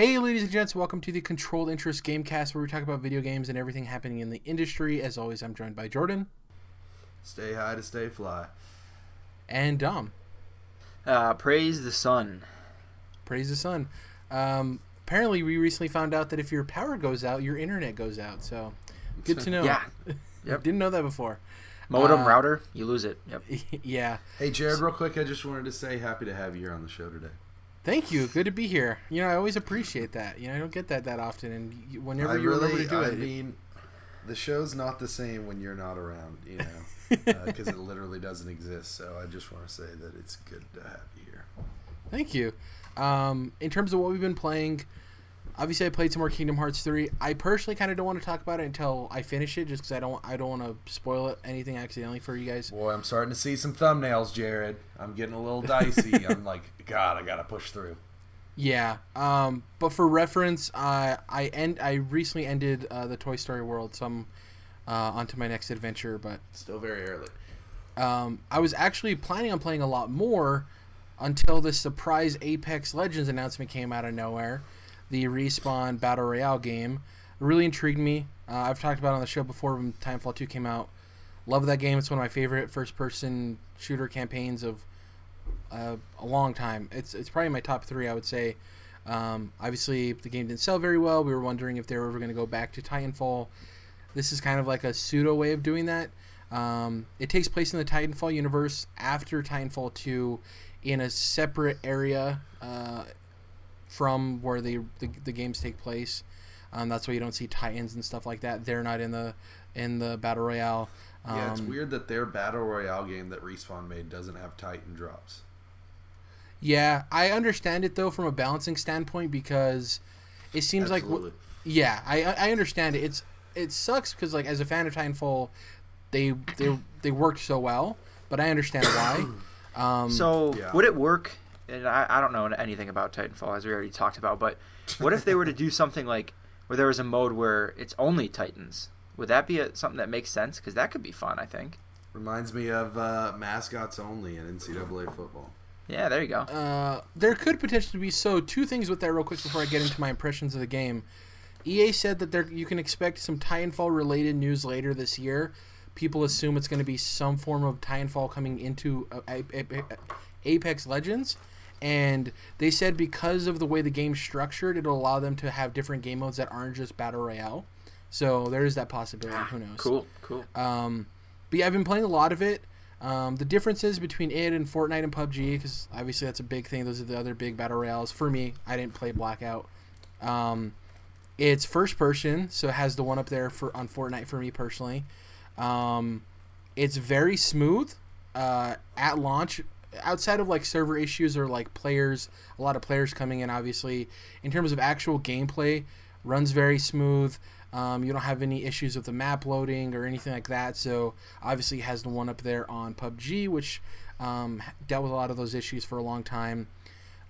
Hey, ladies and gents, welcome to the Controlled Interest Gamecast, where we talk about video games and everything happening in the industry. As always, I'm joined by Jordan Stay high to stay fly. and Dom. Uh, praise the sun. Praise the sun. Um, apparently, we recently found out that if your power goes out, your internet goes out. So, good to know. Yeah. Yep. Didn't know that before. Modem Uh, router, you lose it. Yep. yeah. Hey, Jared, real quick, I just wanted to say happy to have you here on the show today. Thank you. Good to be here. You know, I always appreciate that. You know, I don't get that that often, and whenever I you really, remember to do I it, mean, the show's not the same when you're not around, you know, because it literally doesn't exist. So I just want to say that it's good to have you here. Thank you. Um, in terms of what we've been playing, obviously I played some more Kingdom Hearts three. I personally kind of don't want to talk about it until I finish it, just because I don't I don't want to spoil it, anything accidentally for you guys. Boy, I'm starting to see some thumbnails, Jared. I'm getting a little dicey. I'm like, God, I gotta push through. Yeah. Um, but for reference, uh, I end I recently ended uh, the Toy Story world, so I'm uh, onto my next adventure. But Still very early. um, I was actually planning on playing a lot more until the surprise Apex Legends announcement came out of nowhere. The Respawn Battle Royale game It really intrigued me. Uh, I've talked about on the show before when Titanfall 2 came out. Love that game. It's one of my favorite first person shooter campaigns of uh, a long time. It's, it's probably my top three, I would say. Um, obviously, the game didn't sell very well. We were wondering if they were ever going to go back to Titanfall. This is kind of like a pseudo way of doing that. Um, it takes place in the Titanfall universe after Titanfall 2 in a separate area uh, from where they, the, the games take place. Um, that's why you don't see Titans and stuff like that. They're not in the in the battle royale. Um, Yeah, it's weird that their battle royale game that Respawn made doesn't have Titan drops. Yeah, I understand it though from a balancing standpoint because it seems like Absolutely. yeah, I I I understand it. It's it sucks because like as a fan of Titanfall, they they they worked so well, but I understand why. Um, So Yeah. would it work? And I, I don't know anything about Titanfall as we already talked about, but what if they were to do something like where there was a mode where it's only Titans? Would that be a, something that makes sense? Because that could be fun, I think. Reminds me of uh, mascots only in NCAA football. Yeah, there you go. Uh, there could potentially be so two things with that real quick before I get into my impressions of the game. EA said that there you can expect some Titanfall related news later this year. People assume it's going to be some form of Titanfall coming into uh, Apex Legends, and they said because of the way the game's structured, it'll allow them to have different game modes that aren't just battle royale. So there is that possibility. Who knows? Cool, cool. Um, but yeah, I've been playing a lot of it. Um, the differences between it and Fortnite and PUBG, because obviously that's a big thing. Those are the other big battle royales. For me, I didn't play Blackout. Um, it's first person, so it has the one up there for on Fortnite for me personally. Um, it's very smooth uh, at launch. Outside of like server issues or like players, a lot of players coming in. Obviously, in terms of actual gameplay, runs very smooth. Um, you don't have any issues with the map loading or anything like that. So obviously it has the one up there on PUBG, which um, dealt with a lot of those issues for a long time.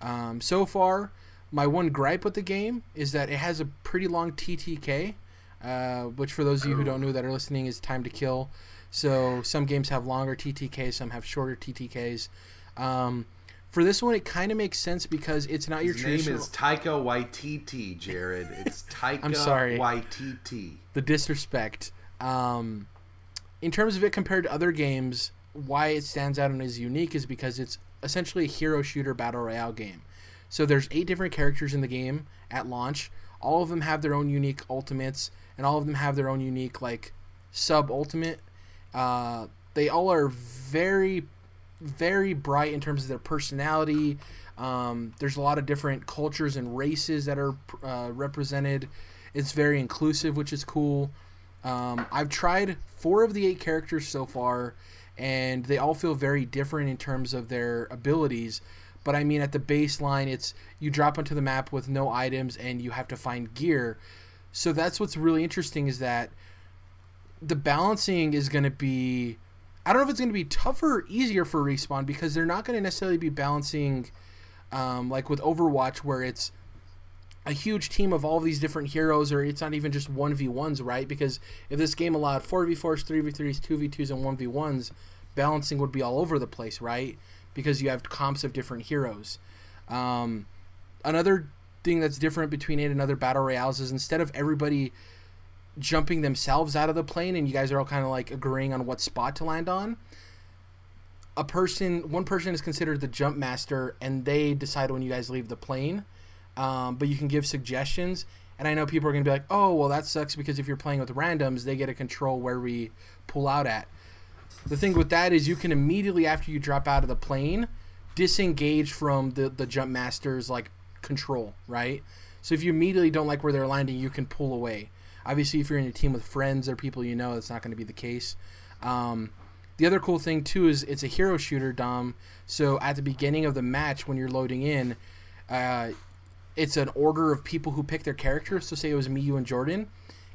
Um, so far, my one gripe with the game is that it has a pretty long TTK, uh, which for those of you who don't know that are listening is time to kill. So some games have longer TTKs, some have shorter TTKs. Um, for this one, it kind of makes sense because it's not your His name traditional. is Taika Waititi, Jared. It's Taika I'm sorry. Waititi. the disrespect. Um, in terms of it compared to other games, why it stands out and is unique is because it's essentially a hero shooter battle royale game. So there's eight different characters in the game at launch. All of them have their own unique ultimates, and all of them have their own unique like sub ultimate. Uh, they all are very, very bright in terms of their personality. Um, there's a lot of different cultures and races that are uh, represented. It's very inclusive, which is cool. Um, I've tried four of the eight characters so far, and they all feel very different in terms of their abilities. But I mean, at the baseline, it's you drop onto the map with no items, and you have to find gear. So that's what's really interesting is that the balancing is going to be. I don't know if it's going to be tougher or easier for respawn because they're not going to necessarily be balancing um, like with Overwatch where it's a huge team of all these different heroes, or it's not even just one v ones, right? Because if this game allowed four v fours, three v threes, two v twos, and one v ones, balancing would be all over the place, right? Because you have comps of different heroes. Um, another thing that's different between it and other battle royales is instead of everybody jumping themselves out of the plane and you guys are all kind of like agreeing on what spot to land on a person one person is considered the jump master and they decide when you guys leave the plane um, but you can give suggestions. And i know people are going to be like oh well that sucks because if you're playing with randoms they get to control where we pull out at. The thing with that is you can immediately after you drop out of the plane disengage from the, the jump master's like control right? So if you immediately don't like where they're landing you can pull away obviously if you're in a team with friends or people you know that's not going to be the case um, the other cool thing too is it's a hero shooter, Dom. So at the beginning of the match, when you're loading in, uh, it's an order of people who pick their character. So say it was me, you, and Jordan.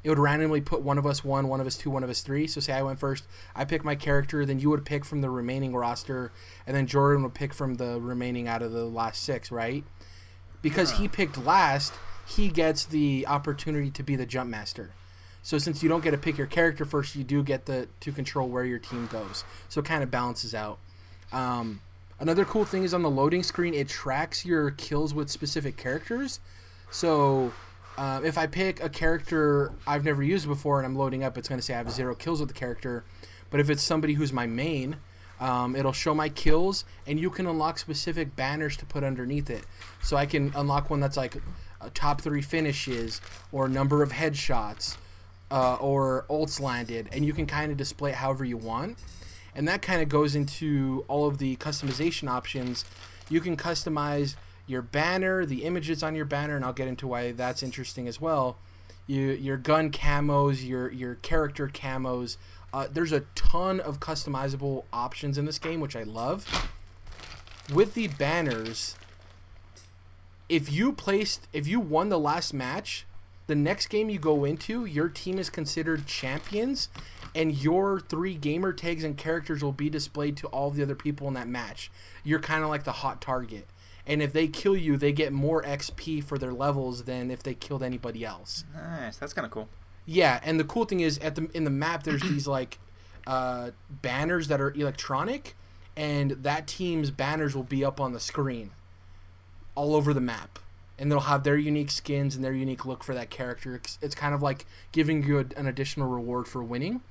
It would randomly put one of us one, one of us two, one of us three. So say I went first, I pick my character, then you would pick from the remaining roster, and then Jordan would pick from the remaining out of the last six, right? Because he picked last, he gets the opportunity to be the jump master. So since you don't get to pick your character first, you do get the to control where your team goes. So it kind of balances out. Um, another cool thing is on the loading screen, it tracks your kills with specific characters. So uh, if I pick a character I've never used before and I'm loading up, it's going to say I have zero kills with the character. But if it's somebody who's my main, um, it'll show my kills, and you can unlock specific banners to put underneath it. So I can unlock one that's like a top three finishes or number of headshots uh, or ults landed, and you can kind of display it however you want. And that kind of goes into all of the customization options. You can customize your banner, the images on your banner, and I'll get into why that's interesting as well. You, your gun camos, your your character camos. Uh, there's a ton of customizable options in this game, which I love. With the banners, if you placed, if you won the last match, the next game you go into, your team is considered champions, and your three gamer tags and characters will be displayed to all the other people in that match. You're kind of like the hot target. And if they kill you, they get more XP for their levels than if they killed anybody else. Nice. That's kind of cool. Yeah, and the cool thing is at the in the map there's these like uh, banners that are electronic, and that team's banners will be up on the screen all over the map and they'll have their unique skins and their unique look for that character. It's, it's kind of like giving you a, an additional reward for winning.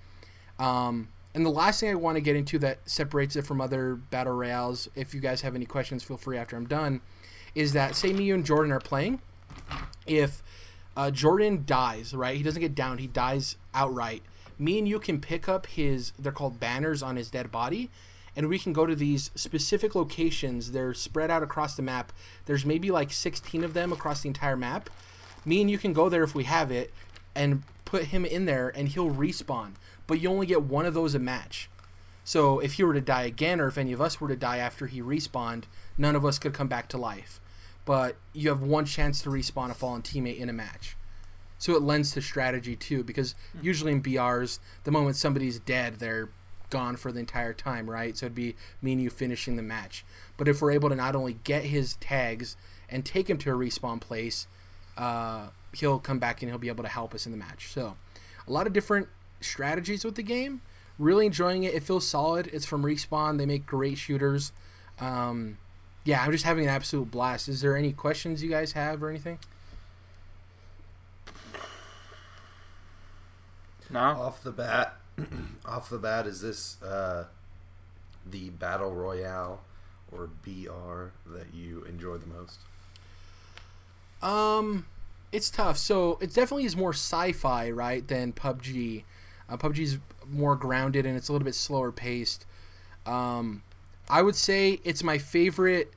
Um, and the last thing I want to get into that separates it from other battle royales, if you guys have any questions, feel free after I'm done, is that say me, you, and Jordan are playing. If uh, Jordan dies, right, he doesn't get down, he dies outright. Me and you can pick up his, they're called banners on his dead body, and we can go to these specific locations. They're spread out across the map. There's maybe like 16 of them across the entire map. Me and you can go there if we have it and put him in there and he'll respawn. But you only get one of those a match. So if he were to die again or if any of us were to die after he respawned, none of us could come back to life. But you have one chance to respawn a fallen teammate in a match. So it lends to strategy too, because hmm. usually in BRs, the moment somebody's dead, they're gone for the entire time, right? So it'd be me and you finishing the match. But if we're able to not only get his tags and take him to a respawn place, uh, he'll come back and he'll be able to help us in the match. So a lot of different strategies with the game. Really enjoying it. It feels solid. It's from Respawn. They make great shooters. Um, yeah, I'm just having an absolute blast. Is there any questions you guys have or anything? No. Off the bat, off the bat, is this uh, the battle royale or BR that you enjoy the most? Um, it's tough. So it definitely is more sci-fi, right, than PUBG. Uh, PUBG's more grounded and it's a little bit slower paced. Um, I would say it's my favorite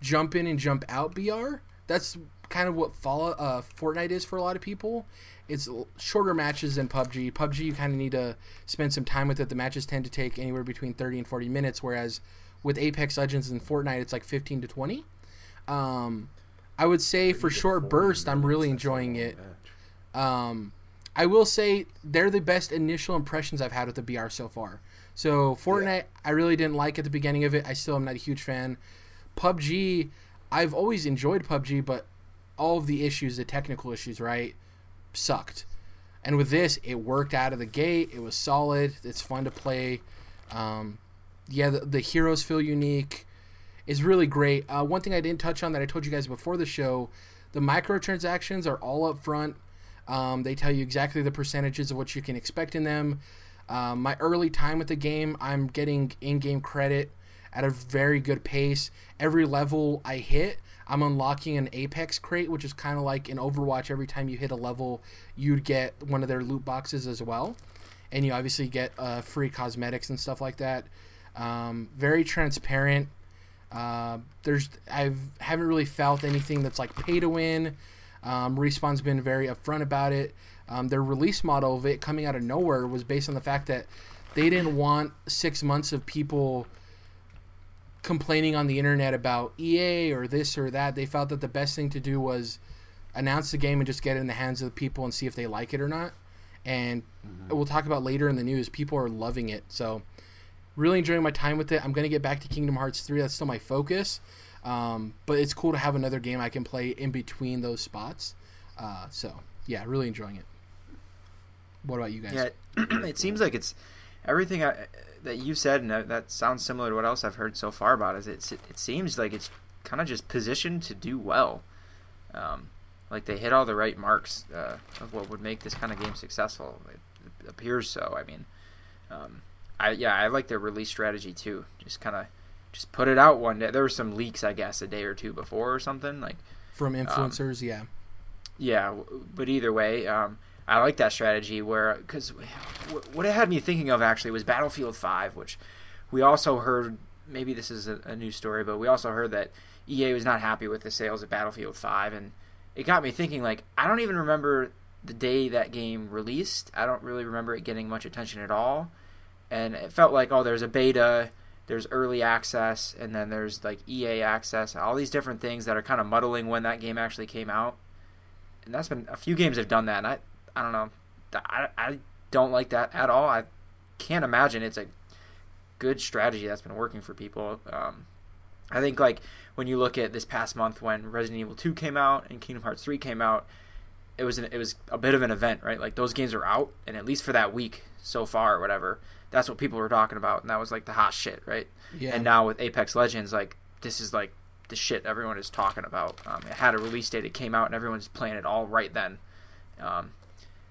jump in and jump out BR. That's kind of what Fall uh, Fortnite is for a lot of people. It's shorter matches than PUBG. PUBG you kind of need to spend some time with it. The matches tend to take anywhere between 30 and 40 minutes, whereas with Apex Legends and Fortnite it's like 15 to 20. Um, I would say for short burst, I'm really enjoying it. Um, I will say they're the best initial impressions I've had with the BR so far. So Fortnite, I really didn't like at the beginning of it. I still am not a huge fan. PUBG, I've always enjoyed PUBG, but all of the issues, the technical issues, right, sucked. And with this, it worked out of the gate. It was solid. It's fun to play. Um, yeah, the, the heroes feel unique. It's really great. Uh, one thing I didn't touch on that I told you guys before the show, The microtransactions are all up front. Um, they tell you exactly the percentages of what you can expect in them. Um, my early time with the game, I'm getting in-game credit at a very good pace. Every level I hit, I'm unlocking an Apex crate, which is kind of like in Overwatch. Every time you hit a level, you'd get one of their loot boxes as well, and you obviously get uh, free cosmetics and stuff like that. Um, very transparent. Uh, there's I've haven't really felt anything that's like pay to win. Um, Respawn's been very upfront about it. Um, their release model of it coming out of nowhere was based on the fact that they didn't want six months of people complaining on the internet about EA or this or that. They felt that the best thing to do was announce the game and just get it in the hands of the people and see if they like it or not. And mm-hmm. we'll talk about later in the news. People are loving it. So, really enjoying my time with it. I'm going to get back to Kingdom Hearts 3. That's still my focus. Um, but it's cool to have another game I can play in between those spots. Uh, so, yeah, really enjoying it. What about you guys? Yeah, it seems like it's everything I, that you said, and that sounds similar to what else I've heard so far about. Is it? It seems like it's kind of just positioned to do well. Um, like they hit all the right marks uh, of what would make this kind of game successful. It, it appears so. I mean, um, I yeah, I like their release strategy too. Just kind of just put it out one day. There were some leaks, I guess, a day or two before or something like from um, influencers. Um, yeah, yeah, but either way, um, I like that strategy where because what it had me thinking of actually was Battlefield Five, which we also heard. Maybe this is a, a new story, but we also heard that EA was not happy with the sales of Battlefield Five, and it got me thinking. Like, I don't even remember the day that game released. I don't really remember it getting much attention at all, and it felt like oh, there's a beta there's early access and then there's like EA access, all these different things that are kind of muddling when that game actually came out. And that's been a few games have done that. And I I don't know. I, I don't like that at all. I can't imagine it's a good strategy that's been working for people. Um, I think like when you look at this past month when Resident Evil 2 came out and Kingdom Hearts 3 came out, it was an, it was a bit of an event, right? Like those games are out, and at least for that week so far, or whatever, that's what people were talking about, and that was like the hot shit, right? Yeah. And now with Apex Legends, like this is like the shit everyone is talking about. Um, it had a release date, it came out, and everyone's playing it all right then. Um,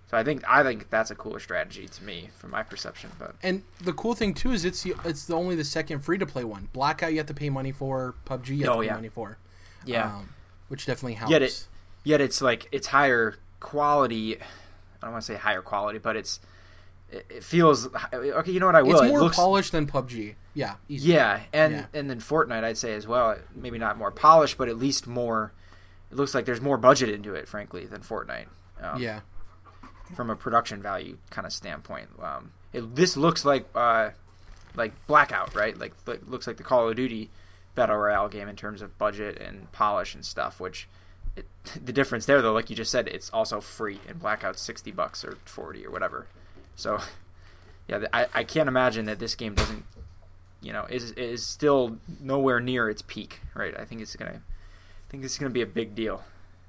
so I think I think that's a cooler strategy to me, from my perception. But and the cool thing too is it's the, it's the only the second free to play one. Blackout you have to pay money for. PUBG you have oh, to pay yeah. money for. Yeah, um, which definitely helps. Yet it yet it's like it's higher quality. I don't want to say higher quality, but it's it feels okay. You know what I will. It's more it looks, polished than PUBG. Yeah. Yeah, and yeah. and then Fortnite, I'd say as well. Maybe not more polished, but at least more. It looks like there's more budget into it, frankly, than Fortnite. Um, yeah. From a production value kind of standpoint, um, it, this looks like uh, like Blackout, right? Like looks like the Call of Duty battle royale game in terms of budget and polish and stuff. Which it, the difference there, though, like you just said, it's also free, and Blackout's sixty bucks or forty or whatever. So, yeah, I, I can't imagine that this game doesn't, you know, is is still nowhere near its peak, right? I think it's gonna, I think it's gonna be a big deal,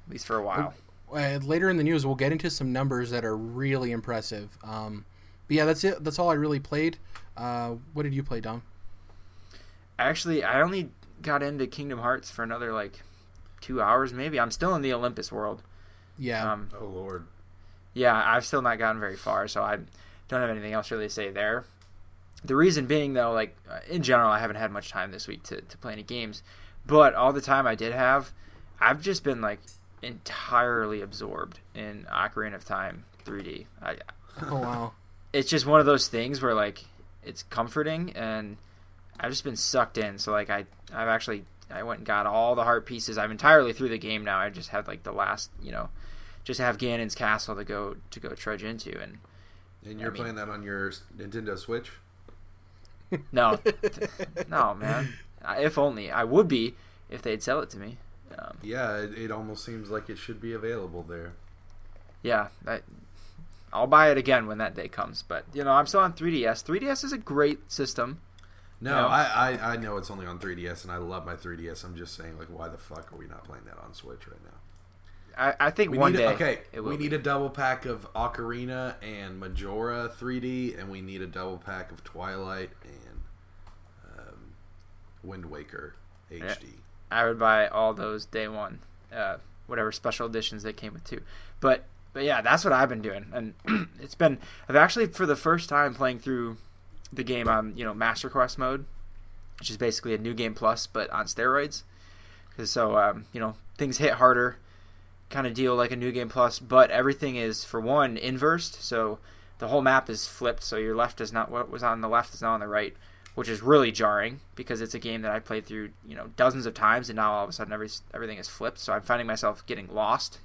at least for a while. Uh, later in the news, we'll get into some numbers that are really impressive. Um, but yeah, that's it. That's all I really played. Uh, what did you play, Dom? Actually, I only got into Kingdom Hearts for another like two hours, maybe. I'm still in the Olympus world. Yeah. Um, oh Lord. Yeah, I've still not gotten very far, so I don't have anything else really to say there. The reason being, though, like uh, in general, I haven't had much time this week to, to play any games, but all the time I did have, I've just been like entirely absorbed in Ocarina of Time 3D. I, oh wow! It's just one of those things where like it's comforting, and I've just been sucked in. So like I I've actually I went and got all the heart pieces. I'm entirely through the game now. I just have like the last you know just have Ganon's castle to go to go trudge into and and you're I mean, playing that on your Nintendo Switch? No, no, man. If only I would be if they'd sell it to me. Um, yeah, it, it, almost seems like it should be available there. Yeah, I, I'll buy it again when that day comes. But you know, I'm still on 3DS. 3DS is a great system. No, you know? I, I I know it's only on 3DS, and I love my 3DS. I'm just saying, like, why the fuck are we not playing that on Switch right now? I, I think we one day. A, okay, we need be. a double pack of Ocarina and Majora 3D, and we need a double pack of Twilight and um, Wind Waker HD. I would buy all those day one. Uh, whatever special editions they came with too. But but yeah, that's what I've been doing, and it's been I've actually for the first time playing through the game on you know Master Quest mode, which is basically a new game plus but on steroids. Because so um, you know things hit harder, kind of deal like a new game plus, but everything is for one inversed, so the whole map is flipped, so your left is not what was on the left is now on the right, which is really jarring because it's a game that I played through you know dozens of times, and now all of a sudden every everything is flipped. So I'm finding myself getting lost,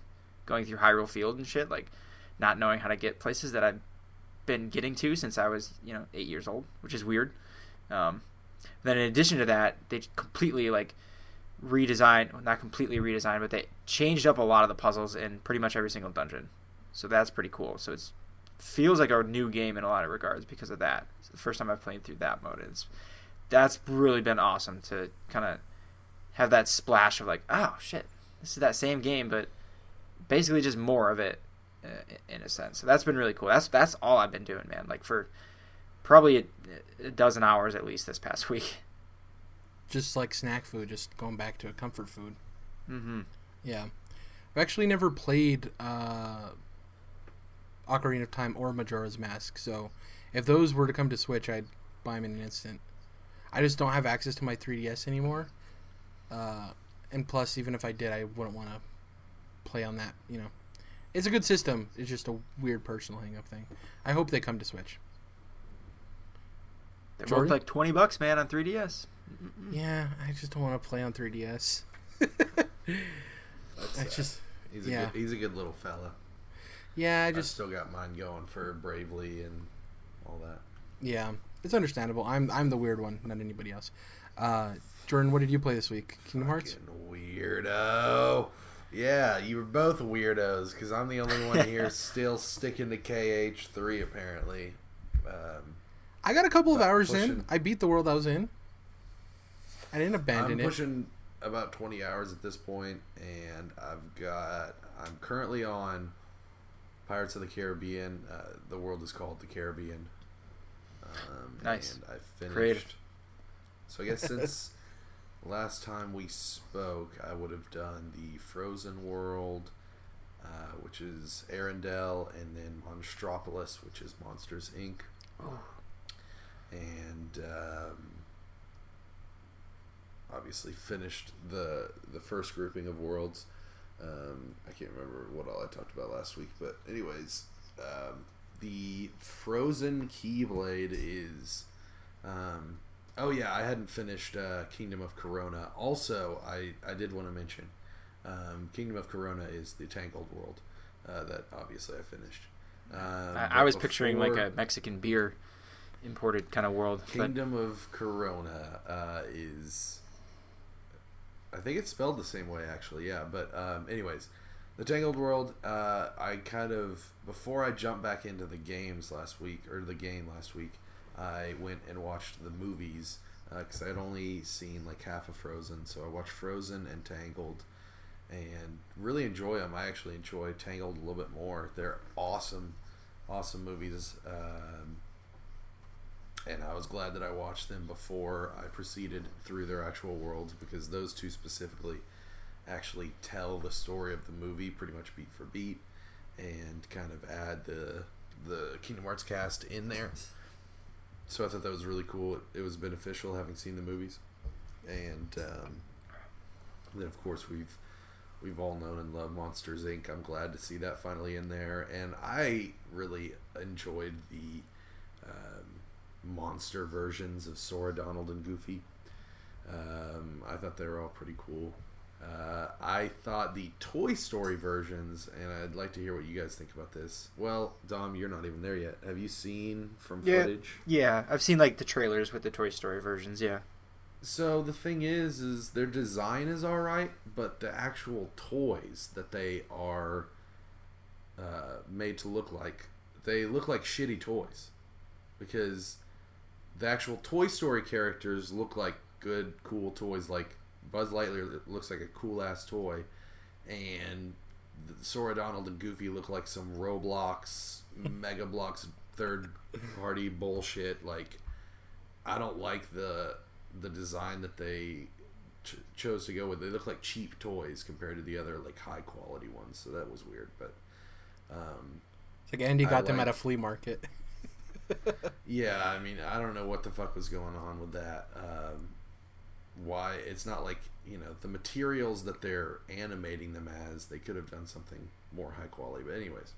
going through Hyrule Field and shit, like not knowing how to get places that I've been getting to since I was you know eight years old, which is weird. Um, then in addition to that, they completely like redesigned, well, not completely redesigned, but they changed up a lot of the puzzles in pretty much every single dungeon. So that's pretty cool. So it's feels like a new game in a lot of regards because of that. It's the first time I've played through that mode. It's that's really been awesome to kind of have that splash of like, oh shit, this is that same game, but basically just more of it uh, in a sense. So that's been really cool. That's that's all I've been doing, man. Like for probably a, a dozen hours at least this past week. Just like snack food, just going back to a comfort food. Mm-hmm. Yeah, I've actually never played uh, Ocarina of Time or Majora's Mask, so if those were to come to Switch, I'd buy them in an instant. I just don't have access to my 3DS anymore, uh, and plus, even if I did, I wouldn't want to play on that. You know, it's a good system. It's just a weird personal hang-up thing. I hope they come to Switch. They're Jordan? both like twenty bucks, man, on 3DS. Yeah, I just don't want to play on 3DS. That's I sad. just, he's a yeah. good, he's a good little fella. Yeah, I just, still got mine going for Bravely and all that. yeah, it's understandable. I'm, I'm the weird one, not anybody else. Uh, Jordan, what did you play this week? Kingdom Hearts. Weirdo. Yeah, you were both weirdos because I'm the only one here still sticking to KH3 apparently. Um, I got a couple of hours in. I beat the world I was in. I didn't abandon I'm it. pushing about 20 hours at this point, and I've got. I'm currently on Pirates of the Caribbean. Uh, the world is called the Caribbean. Um, Nice. And I finished. Creative. So I guess since last time we spoke, I would have done the Frozen World, uh, which is Arendelle, and then Monstropolis, which is Monsters Inc. Oh. And um, obviously finished the the first grouping of worlds. Um, I can't remember what all I talked about last week, but anyways, um, the Frozen Keyblade is. Um, oh yeah, I hadn't finished uh, Kingdom of Corona. Also, I I did want to mention um, Kingdom of Corona is the Tangled world uh, that obviously I finished. Um, I, I but was picturing like a Mexican beer imported kind of world. But Kingdom of Corona uh, is. I think it's spelled the same way, actually. Yeah, but um, anyways, the Tangled World. Uh, I kind of before I jumped back into the games last week or the game last week, I went and watched the movies because I had only seen like half of Frozen, so I watched Frozen and Tangled, and really enjoy them. I actually enjoy Tangled a little bit more. They're awesome, awesome movies. Um, and I was glad that I watched them before I proceeded through their actual worlds because those two specifically actually tell the story of the movie pretty much beat for beat and kind of add the the Kingdom Hearts cast in there. So I thought that was really cool. It, it was beneficial having seen the movies, and um, then of course we've we've all known and loved Monsters Inc. I'm glad to see that finally in there, and I really enjoyed the um, monster versions of Sora, Donald, and Goofy. Um, I thought they were all pretty cool. Uh, I thought the Toy Story versions, and I'd like to hear what you guys think about this. Well, Dom, you're not even there yet. Have you seen from Yeah. footage? yeah, I've seen like the trailers with the Toy Story versions. Yeah. So the thing is, is their design is all right, but the actual toys that they are uh, made to look like, they look like shitty toys, because the actual Toy Story characters look like good, cool toys. Like Buzz Lightyear looks like a cool ass toy, and Sora, Donald, and Goofy look like some Roblox, Mega Bloks third party bullshit. Like I don't like the the design that they ch- chose to go with. They look like cheap toys compared to the other like high quality ones. So that was weird, but um, It's like Andy I got them at a flea market. yeah, I mean, I don't know what the fuck was going on with that. Um, why it's not like you know the materials that they're animating them as. They could have done something more high quality. But anyways,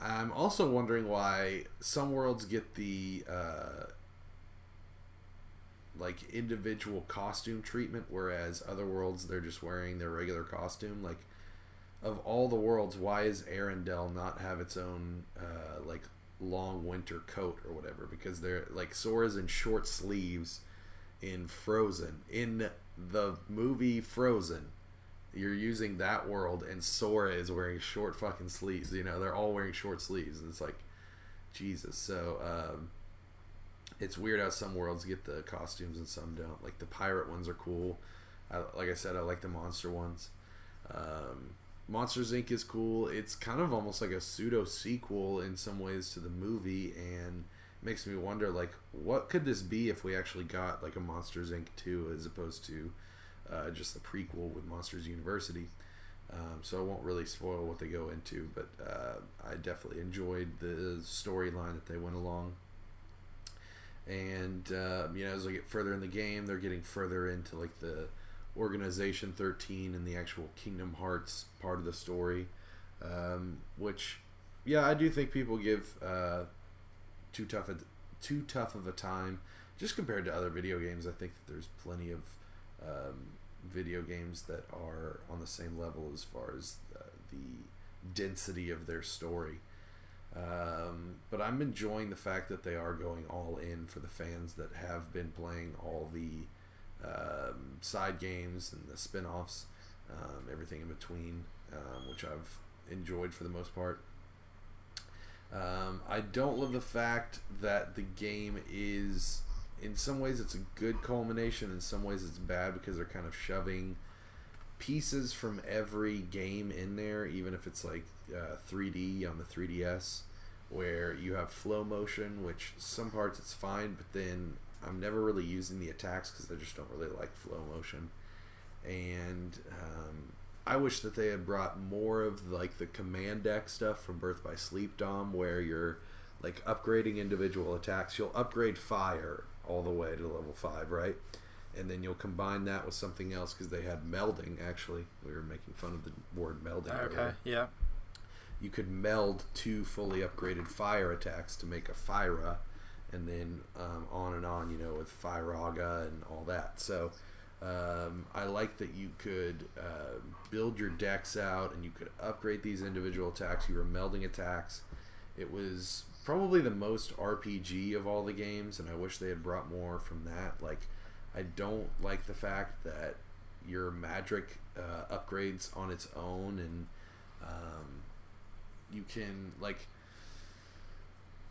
I'm also wondering why some worlds get the uh, like individual costume treatment, whereas other worlds they're just wearing their regular costume. Like of all the worlds, why is Arendelle not have its own uh, like long winter coat or whatever? Because they're like Sora's in short sleeves in Frozen. In the movie Frozen, you're using that world, and Sora is wearing short fucking sleeves. You know, they're all wearing short sleeves, and it's like Jesus. So um, it's weird how some worlds get the costumes and some don't. Like the pirate ones are cool. I, like I said, I like the monster ones. Um, Monsters Inc. is cool. It's kind of almost like a pseudo sequel in some ways to the movie, and makes me wonder like what could this be if we actually got like a Monsters Inc. two as opposed to uh, just the prequel with Monsters University. Um, so I won't really spoil what they go into, but uh, I definitely enjoyed the storyline that they went along. And uh, you know, as I get further in the game, they're getting further into like the Organization 13 and the actual Kingdom Hearts part of the story, um, which, yeah, I do think people give uh, too tough a too tough of a time just compared to other video games. I think that there's plenty of um, video games that are on the same level as far as uh, the density of their story. Um, but I'm enjoying the fact that they are going all in for the fans that have been playing all the um, side games and the spin offs, um, everything in between, um, which I've enjoyed for the most part. Um, I don't love the fact that the game is, in some ways, it's a good culmination. In some ways, it's bad because they're kind of shoving pieces from every game in there, even if it's like uh, 3D on the 3DS, where you have flow motion, which some parts it's fine, but then I'm never really using the attacks because I just don't really like flow motion. And um, I wish that they had brought more of like the command deck stuff from Birth by Sleep Dom, where you're like upgrading individual attacks. You'll upgrade fire all the way to level five, right? And then you'll combine that with something else because they had melding. Actually, we were making fun of the word melding. Okay, earlier. yeah. You could meld two fully upgraded fire attacks to make a Fira, and then um, on and on, you know, with Firaga and all that. So um, I like that you could uh, build your decks out and you could upgrade these individual attacks. You were melding attacks. It was probably the most RPG of all the games, and I wish they had brought more from that. Like, I don't like the fact that your magic uh, upgrades on its own, and um, you can like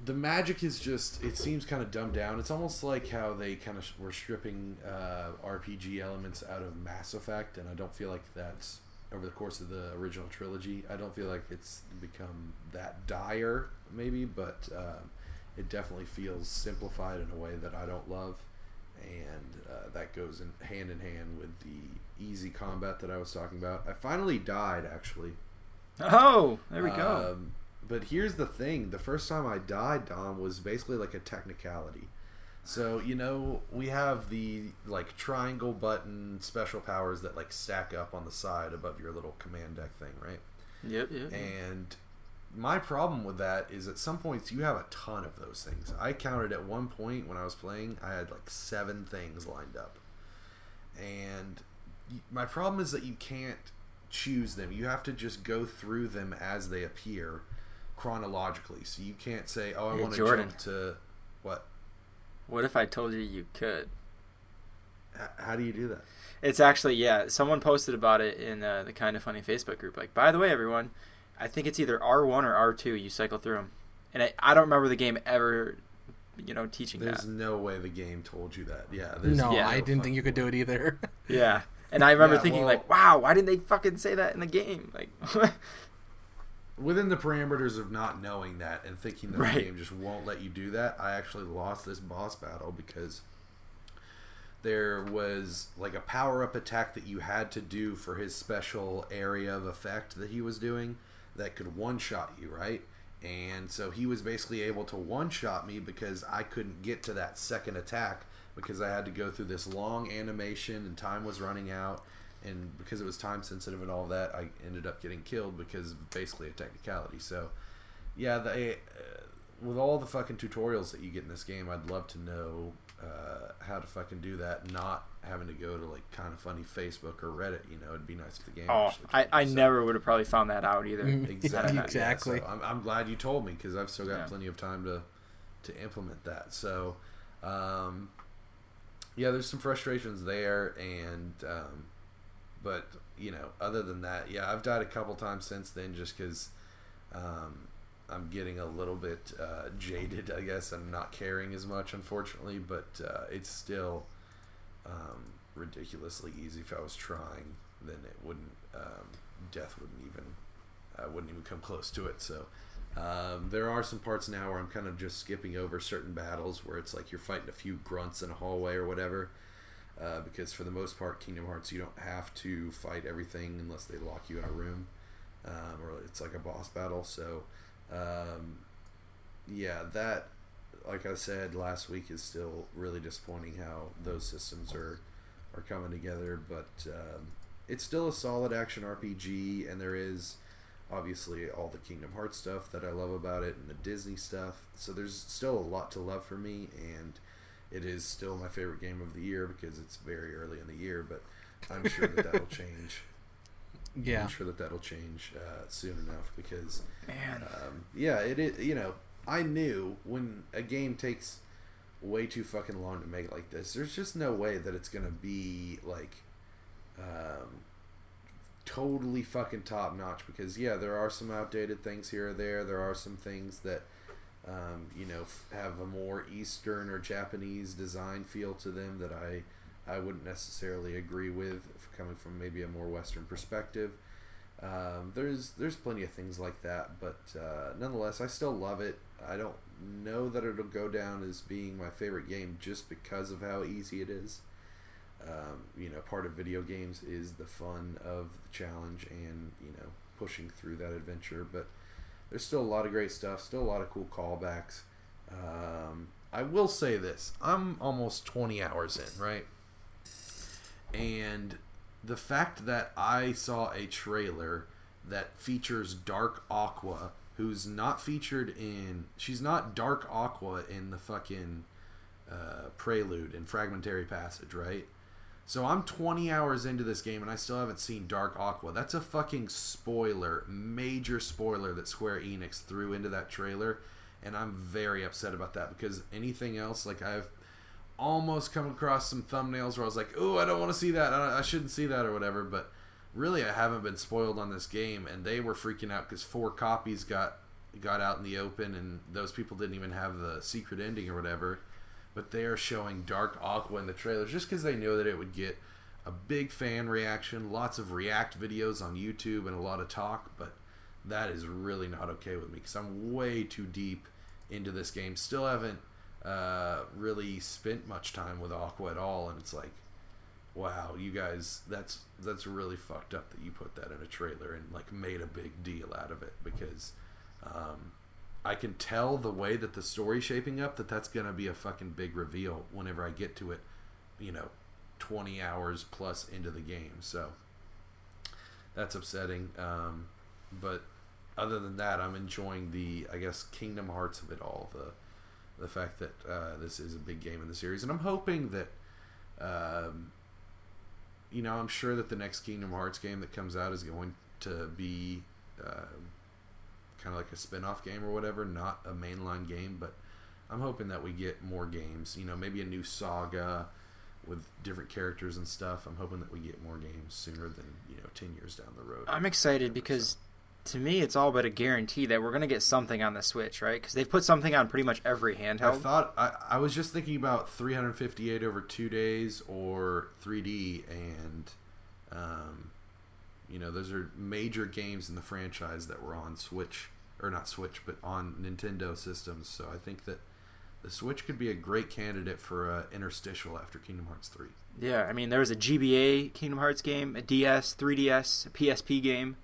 the magic is just it seems kind of dumbed down. It's almost like how they kind of were stripping uh, rpg elements out of mass effect and i don't feel like that's over the course of the original trilogy i don't feel like it's become that dire maybe but uh, it definitely feels simplified in a way that i don't love. And uh, that goes in hand in hand with the easy combat that i was talking about. I finally died actually. Oh, there we go. But here's the thing: the first time I died, Dom, was basically like a technicality. So you know, we have the like triangle button special powers that like stack up on the side above your little command deck thing, right? yep, yep. And my problem with that is at some points you have a ton of those things. I counted at one point when I was playing, I had like seven things lined up. And my problem is that you can't choose them. You have to just go through them as they appear chronologically. So you can't say, "Oh, I Hey, want to jump to what? What if I told you you could? H- how do you do that?" It's actually yeah. Someone posted about it in uh, the kind of funny Facebook group. Like, by the way, everyone, I think it's either R one or R two. You cycle through them, and I, I don't remember the game ever, you know, teaching that. There's that. no way the game told you that. Yeah, there's No, Yeah. I didn't think you could do it either. Yeah, and I remember Yeah, thinking well- like, wow, why didn't they fucking say that in the game? Like, within the parameters of not knowing that and thinking that Right. the game just won't let you do that, I actually lost this boss battle because there was like a power up attack that you had to do for his special area of effect that he was doing that could one shot you, right? And so he was basically able to one shot me because I couldn't get to that second attack because I had to go through this long animation and time was running out. And because it was time sensitive and all that, I ended up getting killed because of basically a technicality. So, yeah, they, uh, with all the fucking tutorials that you get in this game, I'd love to know uh, how to fucking do that, not having to go to like kind of funny Facebook or Reddit. You know, it'd be nice if the game. Oh, actually I, told I. So- never would have probably found that out either. Mm. Exactly. Exactly. Yeah, so I'm, I'm glad you told me because I've still got Yeah. plenty of time to to implement that. So, um, yeah, there's some frustrations there, and um, but you know, other than that, yeah, I've died a couple times since then just because um, I'm getting a little bit uh, jaded, I guess, and not caring as much, unfortunately. But uh, it's still um, ridiculously easy. If I was trying, then it wouldn't. Um, death wouldn't even wouldn't even come close to it. So um, there are some parts now where I'm kind of just skipping over certain battles where it's like you're fighting a few grunts in a hallway or whatever. Uh, because for the most part, Kingdom Hearts, you don't have to fight everything unless they lock you in a room, um, or it's like a boss battle. So, um, yeah, that, like I said last week, is still really disappointing how those systems are are coming together. But um, it's still a solid action RPG, and there is obviously all the Kingdom Hearts stuff that I love about it, and the Disney stuff. So there's still a lot to love for me, and it is still my favorite game of the year because it's very early in the year. But I'm sure that that'll change. Yeah. I'm sure that that'll change uh, soon enough because Man, um, yeah, it is. You know, I knew when a game takes way too fucking long to make like this, there's just no way that it's gonna be like um, totally fucking top notch. Because yeah, there are some outdated things here or there. There are some things that um, you know f- have a more Eastern or Japanese design feel to them that I I wouldn't necessarily agree with coming from maybe a more Western perspective. Um, there's there's plenty of things like that, but uh, nonetheless, I still love it. I don't know that it'll go down as being my favorite game just because of how easy it is. Um, you know, part of video games is the fun of the challenge and you know pushing through that adventure. But there's still a lot of great stuff, still a lot of cool callbacks. Um, I will say this: I'm almost 20 hours in, right? And the fact that I saw a trailer that features Dark Aqua, who's not featured in, she's not Dark Aqua in the fucking uh, Prelude and Fragmentary Passage, right? So I'm 20 hours into this game and I still haven't seen Dark Aqua. That's a fucking spoiler, major spoiler that Square Enix threw into that trailer, and I'm very upset about that because anything else, like I've almost come across some thumbnails where I was like, "Oh, I don't want to see that. I, I shouldn't see that or whatever." But really, I haven't been spoiled on this game, and they were freaking out because four copies got got out in the open, and those people didn't even have the secret ending or whatever. But they are showing Dark Aqua in the trailers just because they know that it would get a big fan reaction, lots of react videos on YouTube, and a lot of talk. But that is really not okay with me because I'm way too deep into this game. Still haven't uh, really spent much time with Aqua at all, and it's like, wow, you guys, that's that's really fucked up that you put that in a trailer and like made a big deal out of it because um, I can tell the way that the story's shaping up that that's gonna be a fucking big reveal whenever I get to it, you know, twenty hours plus into the game. So that's upsetting. Um, but other than that, I'm enjoying the I guess Kingdom Hearts of it all. The the fact that uh, this is a big game in the series, and I'm hoping that, um, you know, I'm sure that the next Kingdom Hearts game that comes out is going to be uh, kind of like a spin-off game or whatever, not a mainline game. But I'm hoping that we get more games. You know, maybe a new saga with different characters and stuff. I'm hoping that we get more games sooner than you know ten years down the road. I'm excited because to me, it's all but a guarantee that we're going to get something on the Switch, right? Because they've put something on pretty much every handheld. I thought I, I was just thinking about 358 over two days or 3D, and um, you know those are major games in the franchise that were on Switch or not Switch, but on Nintendo systems. So I think that the Switch could be a great candidate for a interstitial after Kingdom Hearts three. Yeah, I mean there was a GBA Kingdom Hearts game, a DS, 3DS, a PSP game.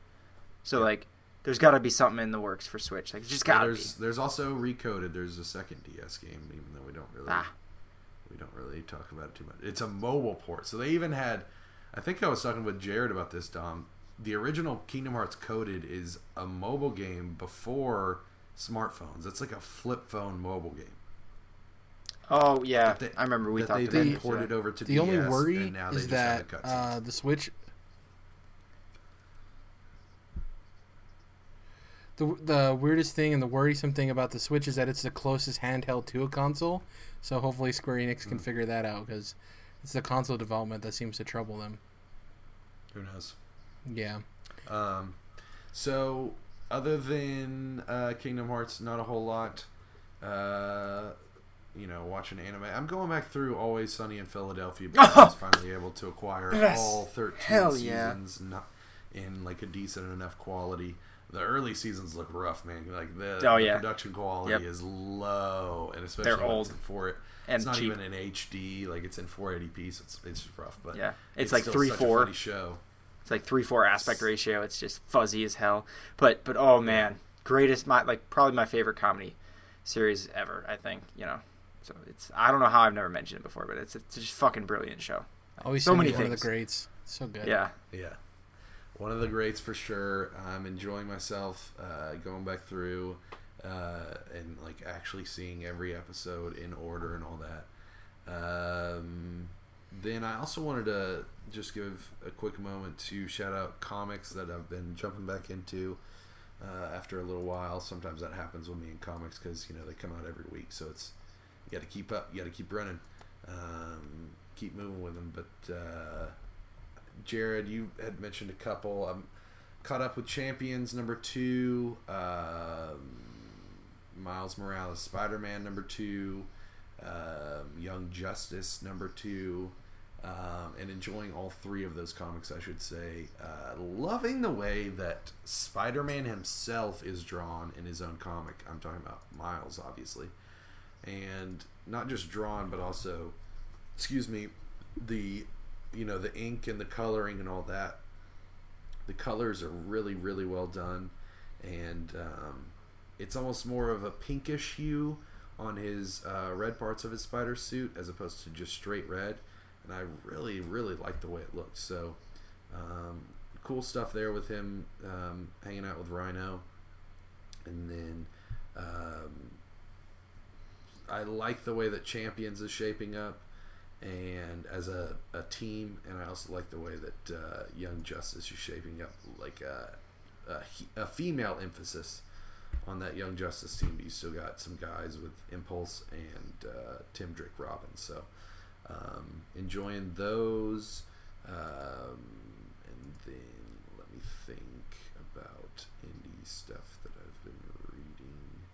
So like, there's got to be something in the works for Switch. Like, it's just got to be. there's there's also Re:coded. There's a second DS game, even though we don't really Ah. we don't really talk about it too much. It's a mobile port, so they even had. I think I was talking with Jared about this, Dom. The original Kingdom Hearts Coded is a mobile game before smartphones. It's like a flip phone mobile game. Oh yeah, they- I remember we that talked they about then this, ported yeah. over to The DS, only worry and now they is just that the uh, the Switch. The, the weirdest thing and the worrisome thing about the Switch is that it's the closest handheld to a console. So hopefully Square Enix Hmm. can figure that out because it's the console development that seems to trouble them. Who knows? Yeah. Um, so other than uh, Kingdom Hearts, not a whole lot. Uh, you know, watching anime. I'm going back through Always Sunny in Philadelphia because I was finally able to acquire Yes. all 13 Hell yeah. seasons not in like a decent enough quality. The early seasons look rough, man. Like the, Oh, the yeah. production quality Yep. is low, and especially They're when old it's in four. and it's not cheap. even in HD. Like it's in 480p, so it's it's rough. But Yeah, it's, like still three such a four. funny show. It's like three four aspect ratio. It's just fuzzy as hell. But but oh man, greatest my like probably my favorite comedy series ever. I think you know. So it's I don't know how I've never mentioned it before, but it's it's just fucking brilliant show. Always So so many one of the greats. So good. Yeah, Yeah. One of the greats for sure. I'm enjoying myself uh, going back through uh, and like actually seeing every episode in order and all that. Um, then I also wanted to just give a quick moment to shout out comics that I've been jumping back into uh, after a little while. Sometimes that happens with me in comics because you know they come out every week, so it's you got to keep up, you got to keep running, um, keep moving with them. But uh, Jared, you had mentioned a couple. I'm caught up with Champions number two, um, Miles Morales Spider Man number two, um, Young Justice number two, um, and enjoying all three of those comics, I should say. Uh, loving the way that Spider Man himself is drawn in his own comic. I'm talking about Miles, obviously. And not just drawn, but also, excuse me, the you know the ink and the coloring and all that the colors are really really well done and um, it's almost more of a pinkish hue on his uh, red parts of his spider suit as opposed to just straight red and i really really like the way it looks. So um, cool stuff there with him um, hanging out with rhino. And then um, i like the way that champions is shaping up. And as a, a team, and I also like the way that uh, Young Justice is shaping up, like a, a, a female emphasis on that Young Justice team. But you still got some guys with Impulse and uh, Tim Drake Robbins, so um, enjoying those. Um, and then let me think about indie stuff that I've been reading.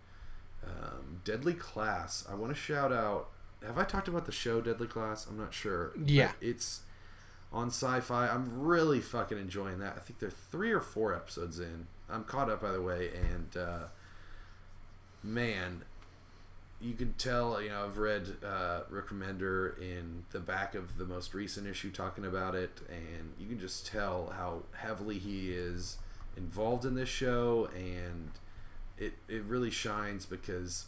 Um, Deadly Class. I want to shout out. Have I talked about the show Deadly Class? I'm not sure. but Yeah. it's on Syfy. I'm really fucking enjoying that. I think they're three or four episodes in. I'm caught up, by the way, and uh, man, you can tell. You know, I've read uh, Rick in the back of the most recent issue talking about it, and you can just tell how heavily he is involved in this show, and it it really shines because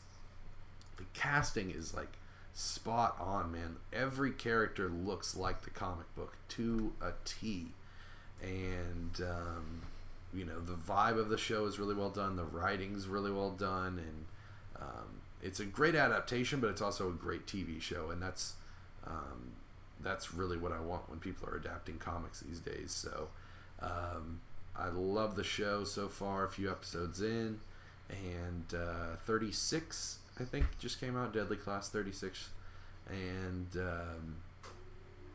the casting is like spot on, man. Every character looks like the comic book to a T, and um, you know the vibe of the show is really well done. The writing's really well done, and um, it's a great adaptation, but it's also a great TV show, and that's um, that's really what I want when people are adapting comics these days. So um, I love the show so far. A few episodes in, and uh, 36 I think just came out. Deadly Class 36, and um,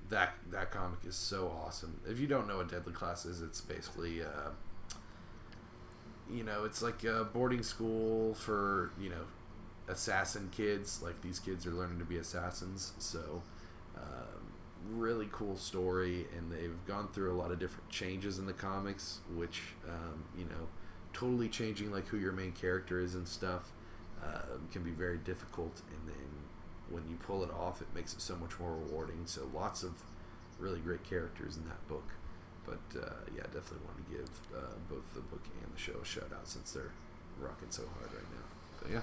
that that comic is so awesome. If you don't know what Deadly Class is, it's basically uh, you know it's like a boarding school for you know assassin kids. Like these kids are learning to be assassins, so. Um, really cool story, and they've gone through a lot of different changes in the comics, which um, you know, totally changing like who your main character is and stuff. uh, can be very difficult, and then when you pull it off, it makes it so much more rewarding. So lots of really great characters in that book. But uh, yeah, definitely want to give uh, both the book and the show a shout out since they're rocking so hard right now. So yeah.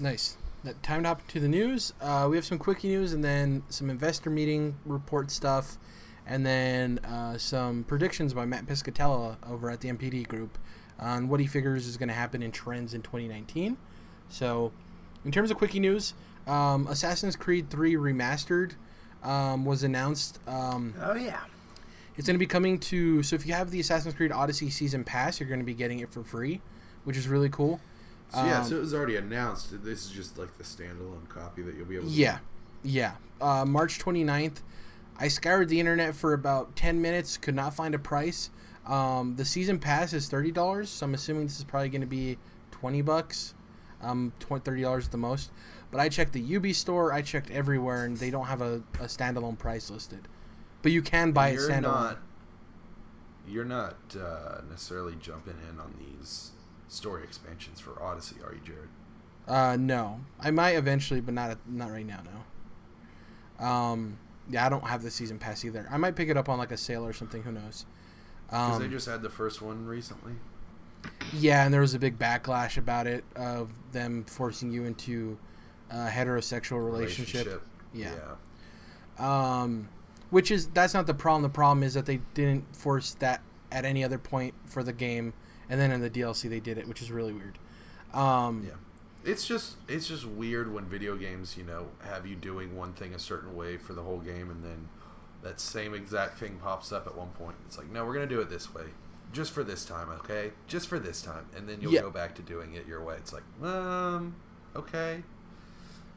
Nice. That time to hop to the news. Uh, we have some quickie news and then some investor meeting report stuff, and then uh, some predictions by Matt Piscatella over at the NPD Group on what he figures is going to happen in trends in 2019. So, in terms of quickie news, um, Assassin's Creed 3 Remastered um, was announced. Um, Oh yeah. it's going to be coming to. So, if you have the Assassin's Creed Odyssey Season Pass, you're going to be getting it for free, which is really cool. So yeah, Um, so it was already announced. This is just like the standalone copy that you'll be able to Yeah, yeah. Uh, March 29th. I scoured the internet for about 10 minutes, could not find a price. Um, the season pass is $30, so I'm assuming this is probably going to be 20 bucks, um, 20, $30 at the most. But I checked the UB store, I checked everywhere, and they don't have a, a standalone price listed. But you can buy it you're standalone. not you're not uh, necessarily jumping in on these story expansions for Odyssey, are you, Jared? Uh, no, I might eventually, but not not right now. No. Um, yeah, I don't have the season pass either. I might pick it up on like a sale or something. Who knows? Because Um, they just had the first one recently. yeah, and there was a big backlash about it of them forcing you into a heterosexual relationship. Yeah. Um, which is that's not the problem. The problem is that they didn't force that at any other point for the game, and then in the DLC they did it, which is really weird. Um, Yeah. It's just it's just weird when video games, you know, have you doing one thing a certain way for the whole game and then that same exact thing pops up at one point. It's like, no, we're gonna do it this way. Just for this time, okay? Just for this time. And then you'll Yeah. go back to doing it your way. It's like, um, okay.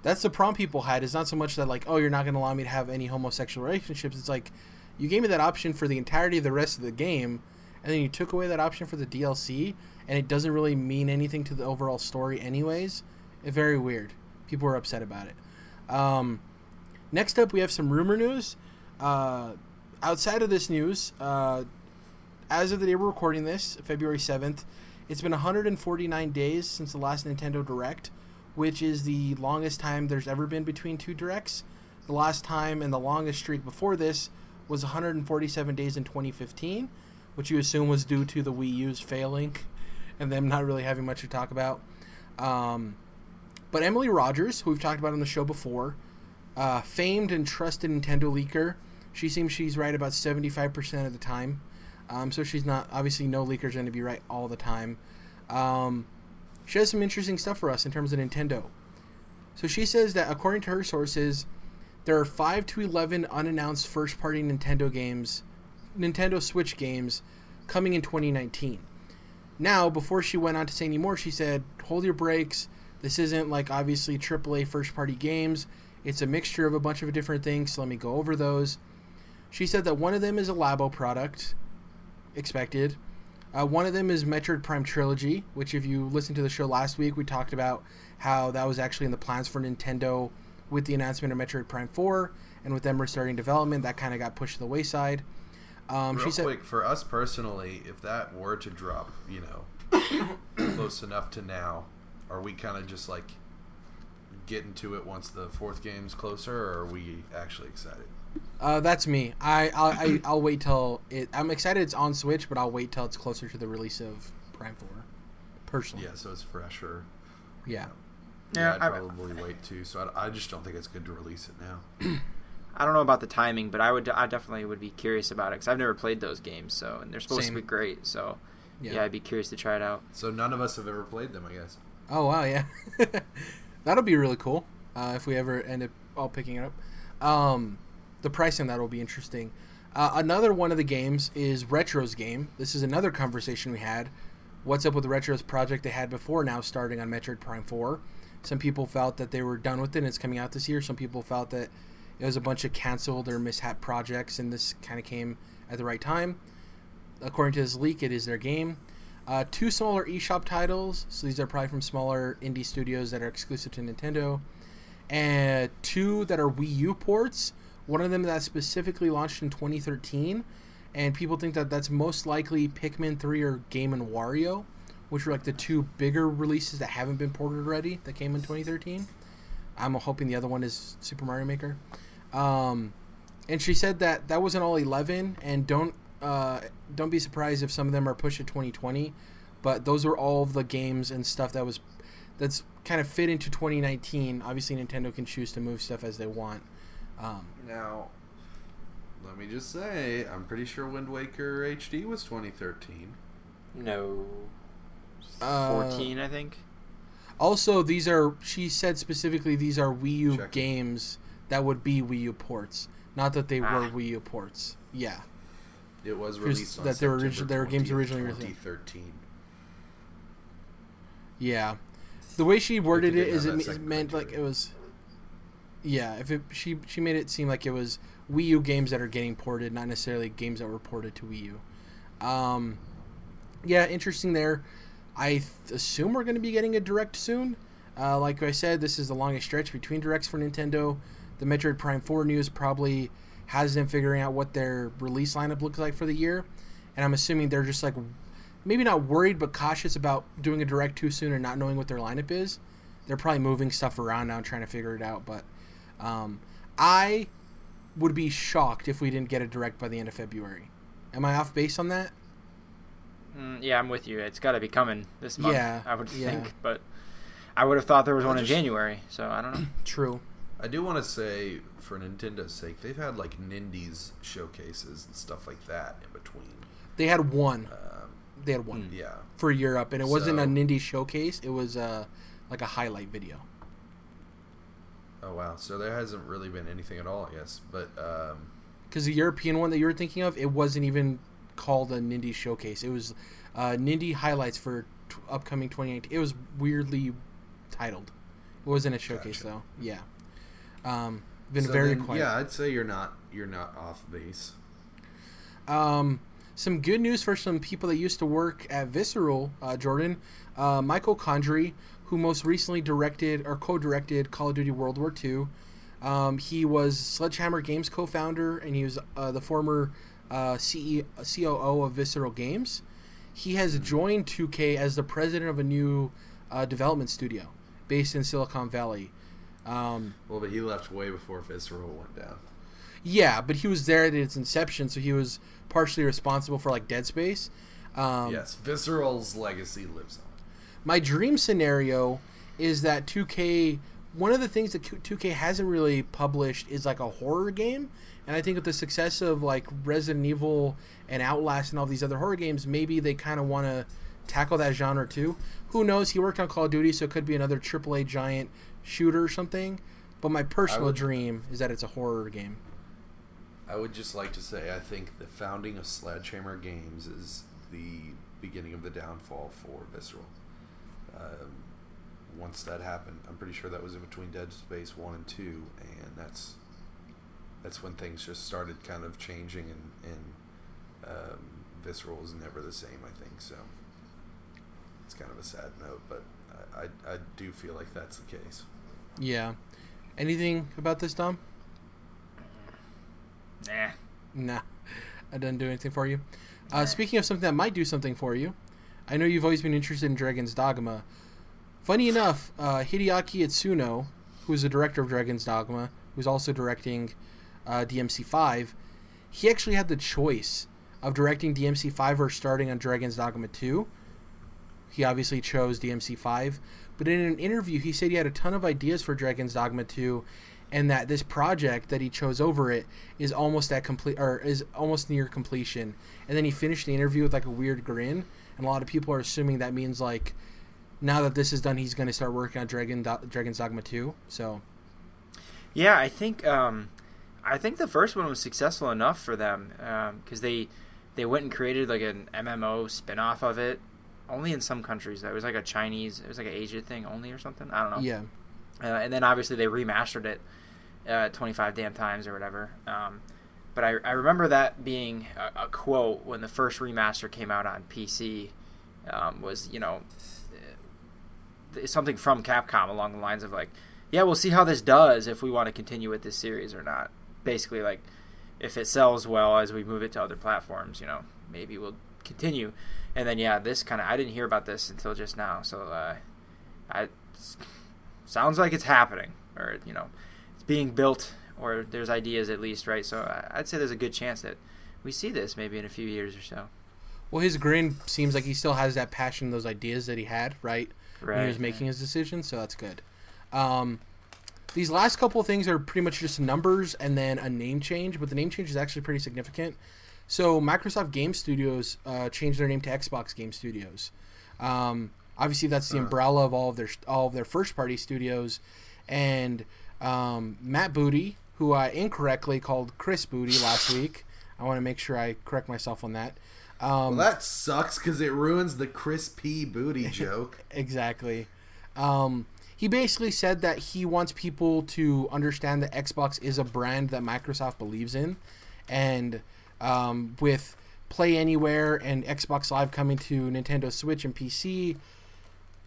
That's the problem people had. It's not so much that like, oh, you're not going to allow me to have any homosexual relationships. It's like, you gave me that option for the entirety of the rest of the game, and then you took away that option for the DLC, and it doesn't really mean anything to the overall story, anyways. It's very weird. People were upset about it. Um, next up, we have some rumor news. Uh, outside of this news, uh, as of the day we're recording this, February 7th, it's been 149 days since the last Nintendo Direct which is the longest time there's ever been between two directs. The last time and the longest streak before this was 147 days in 2015, which you assume was due to the Wii U's failing and them not really having much to talk about. Um, but Emily Rogers, who we've talked about on the show before, uh, famed and trusted Nintendo leaker, she seems she's right about 75% of the time. Um, so she's not, obviously, no leaker's going to be right all the time. Um, she has some interesting stuff for us in terms of Nintendo. So she says that according to her sources, there are 5 to 11 unannounced first party Nintendo games, Nintendo Switch games, coming in 2019. Now, before she went on to say any more, she said, hold your brakes. This isn't like obviously AAA first party games. It's a mixture of a bunch of different things, so let me go over those. She said that one of them is a Labo product, expected. Uh, one of them is Metroid Prime Trilogy, which, if you listened to the show last week, we talked about how that was actually in the plans for Nintendo with the announcement of Metroid Prime 4, and with them restarting development, that kind of got pushed to the wayside. Um, Real she said, quick, for us personally, if that were to drop, you know, close enough to now, are we kind of just like getting to it once the fourth game's closer, or are we actually excited? uh, "That's me. I I'll, I, I'll wait till it. I'm excited it's on Switch, but I'll wait till it's closer to the release of Prime 4. Personally, Yeah, so it's fresher. yeah. Yeah, I'd I- probably wait too. So I, I just don't think it's good to release it now. I don't know about the timing, but I would I definitely would be curious about it because I've never played those games. So and they're supposed Same. to be great. So Yeah. yeah. I'd be curious to try it out. So none of us have ever played them, I guess. Oh wow, yeah, that'll be really cool uh, if we ever end up all picking it up. Um, the pricing that will be interesting. Uh, another one of the games is Retro's game. This is another conversation we had. What's up with the Retro's project they had before now starting on Metroid Prime 4? Some people felt that they were done with it and it's coming out this year. Some people felt that it was a bunch of canceled or mishap projects and this kind of came at the right time. According to this leak, it is their game. Uh, two smaller eShop titles, so these are probably from smaller indie studios that are exclusive to Nintendo, and two that are Wii U ports. One of them that specifically launched in 2013, and people think that that's most likely Pikmin 3 or Game and Wario. which are like the two bigger releases that haven't been ported already that came in 2013. I'm hoping the other one is Super Mario Maker. Um, and she said that that wasn't all 11, and don't uh, don't be surprised if some of them are pushed to 2020. But those are all of the games and stuff that was that's kind of fit into 2019. Obviously, Nintendo can choose to move stuff as they want. Um, Now, let me just say, I'm pretty sure Wind Waker HD was 2013. No. Uh, 14, I think. also, these are she said specifically these are Wii U Check. games that would be Wii U ports, not that they were Ah. Wii U ports. Yeah. It was Here's- released on that they were September origi- they were games 20th, originally released. 2013. Yeah, the way she worded it is it they is it, that me- second meant like it was. Yeah, if it she she made it seem like it was Wii U games that are getting ported, not necessarily games that were ported to Wii U. Um, yeah, interesting there. I th- assume we're going to be getting a direct soon. Uh, like I said, this is the longest stretch between directs for Nintendo. The Metroid Prime 4 news probably has them figuring out what their release lineup looks like for the year. And I'm assuming they're just like maybe not worried but cautious about doing a direct too soon and not knowing what their lineup is. They're probably moving stuff around now and trying to figure it out. But um, I would be shocked if we didn't get a direct by the end of February. Am I off base on that? Mm, yeah, I'm with you. It's got to be coming this month. Yeah, I would yeah. think, but I would have thought there was I one in January. So I don't know. True. I do want to say, for Nintendo's sake, they've had like Nindies showcases and stuff like that in between. They had one. Um, They had one Hmm. yeah, for Europe, and it wasn't a So- Nindy showcase. It was uh, like a highlight video. Oh wow! So there hasn't really been anything at all, I guess. But um, Because the European one that you were thinking of, it wasn't even called a Nindy showcase. It was uh, Nindy highlights for t- upcoming 2019. It was weirdly titled. It wasn't a showcase Gotcha. though. Yeah. Um, been so very then, quiet. Yeah, I'd say you're not you're not off base. Um, some good news for some people that used to work at Visceral, uh, Jordan. Uh, Michael Condrey, who most recently directed or co-directed Call of Duty World War II. Um, he was Sledgehammer Games co-founder, and he was uh, the former uh, CE, COO of Visceral Games. He has joined 2K as the president of a new uh, development studio based in Silicon Valley. Um, Well, but he left way before Visceral went down. yeah, but he was there at its inception, so he was partially responsible for like Dead Space. Um, yes, Visceral's legacy lives on. my dream scenario is that 2K. One of the things that 2K hasn't really published is like a horror game, and I think with the success of like Resident Evil and Outlast and all these other horror games, maybe they kind of want to tackle that genre too. Who knows? He worked on Call of Duty, so it could be another AAA giant shooter or something. But my personal would- dream is that it's a horror game. I would just like to say I think the founding of Sledgehammer Games is the beginning of the downfall for Visceral. Um, once that happened, I'm pretty sure that was in between Dead Space One and Two, and that's that's when things just started kind of changing, and, and um, Visceral was never the same. I think so. It's kind of a sad note, but I, I, I do feel like that's the case. Yeah. Anything about this, Dom? Nah. Nah, I didn't do anything for you. Uh, speaking of something that might do something for you, I know you've always been interested in Dragon's Dogma. Funny enough, uh, Hideaki Itsuno, who's the director of Dragon's Dogma, who's also directing uh, DMC5, he actually had the choice of directing DMC5 or starting on Dragon's Dogma 2. He obviously chose DMC5, but in an interview, he said he had a ton of ideas for Dragon's Dogma 2 and that this project that he chose over it is almost at complete or is almost near completion. And then he finished the interview with like a weird grin, and a lot of people are assuming that means like now that this is done, he's going to start working on Dragon Do- Dragon's Dogma 2. So Yeah, I think um, I think the first one was successful enough for them because they they went and created like an MMO spin-off of it. Only in some countries, though. It was like a Chinese, it was like an Asia thing only or something. I don't know. yeah, Uh, and then obviously they remastered it uh, 25 damn times or whatever. Um, but I, I remember that being a, a quote when the first remaster came out on PC um, was, you know, uh, something from Capcom along the lines of like, yeah, we'll see how this does if we want to continue with this series or not. Basically, like, if it sells well as we move it to other platforms, you know, maybe we'll continue. And then yeah, this kind of I didn't hear about this until just now. So uh, I sounds like it's happening, or you know, it's being built, or there's ideas at least, right? So I'd say there's a good chance that we see this maybe in a few years or so. Well, his grin seems like he still has that passion, those ideas that he had, right? Right. When he was making his decision, so that's good. Um, these last couple of things are pretty much just numbers and then a name change, but the name change is actually pretty significant. So Microsoft Game Studios uh, changed their name to Xbox Game Studios. Um, obviously, that's the Uh. umbrella of all of their all of their first party studios, and um, Matt Booty, who I incorrectly called Chris Booty last week. I want to make sure I correct myself on that. Um, Well, that sucks because it ruins the Chris P. booty joke. Exactly. Um, he basically said that he wants people to understand that Xbox is a brand that Microsoft believes in, and um, with Play Anywhere and Xbox Live coming to Nintendo Switch and PC,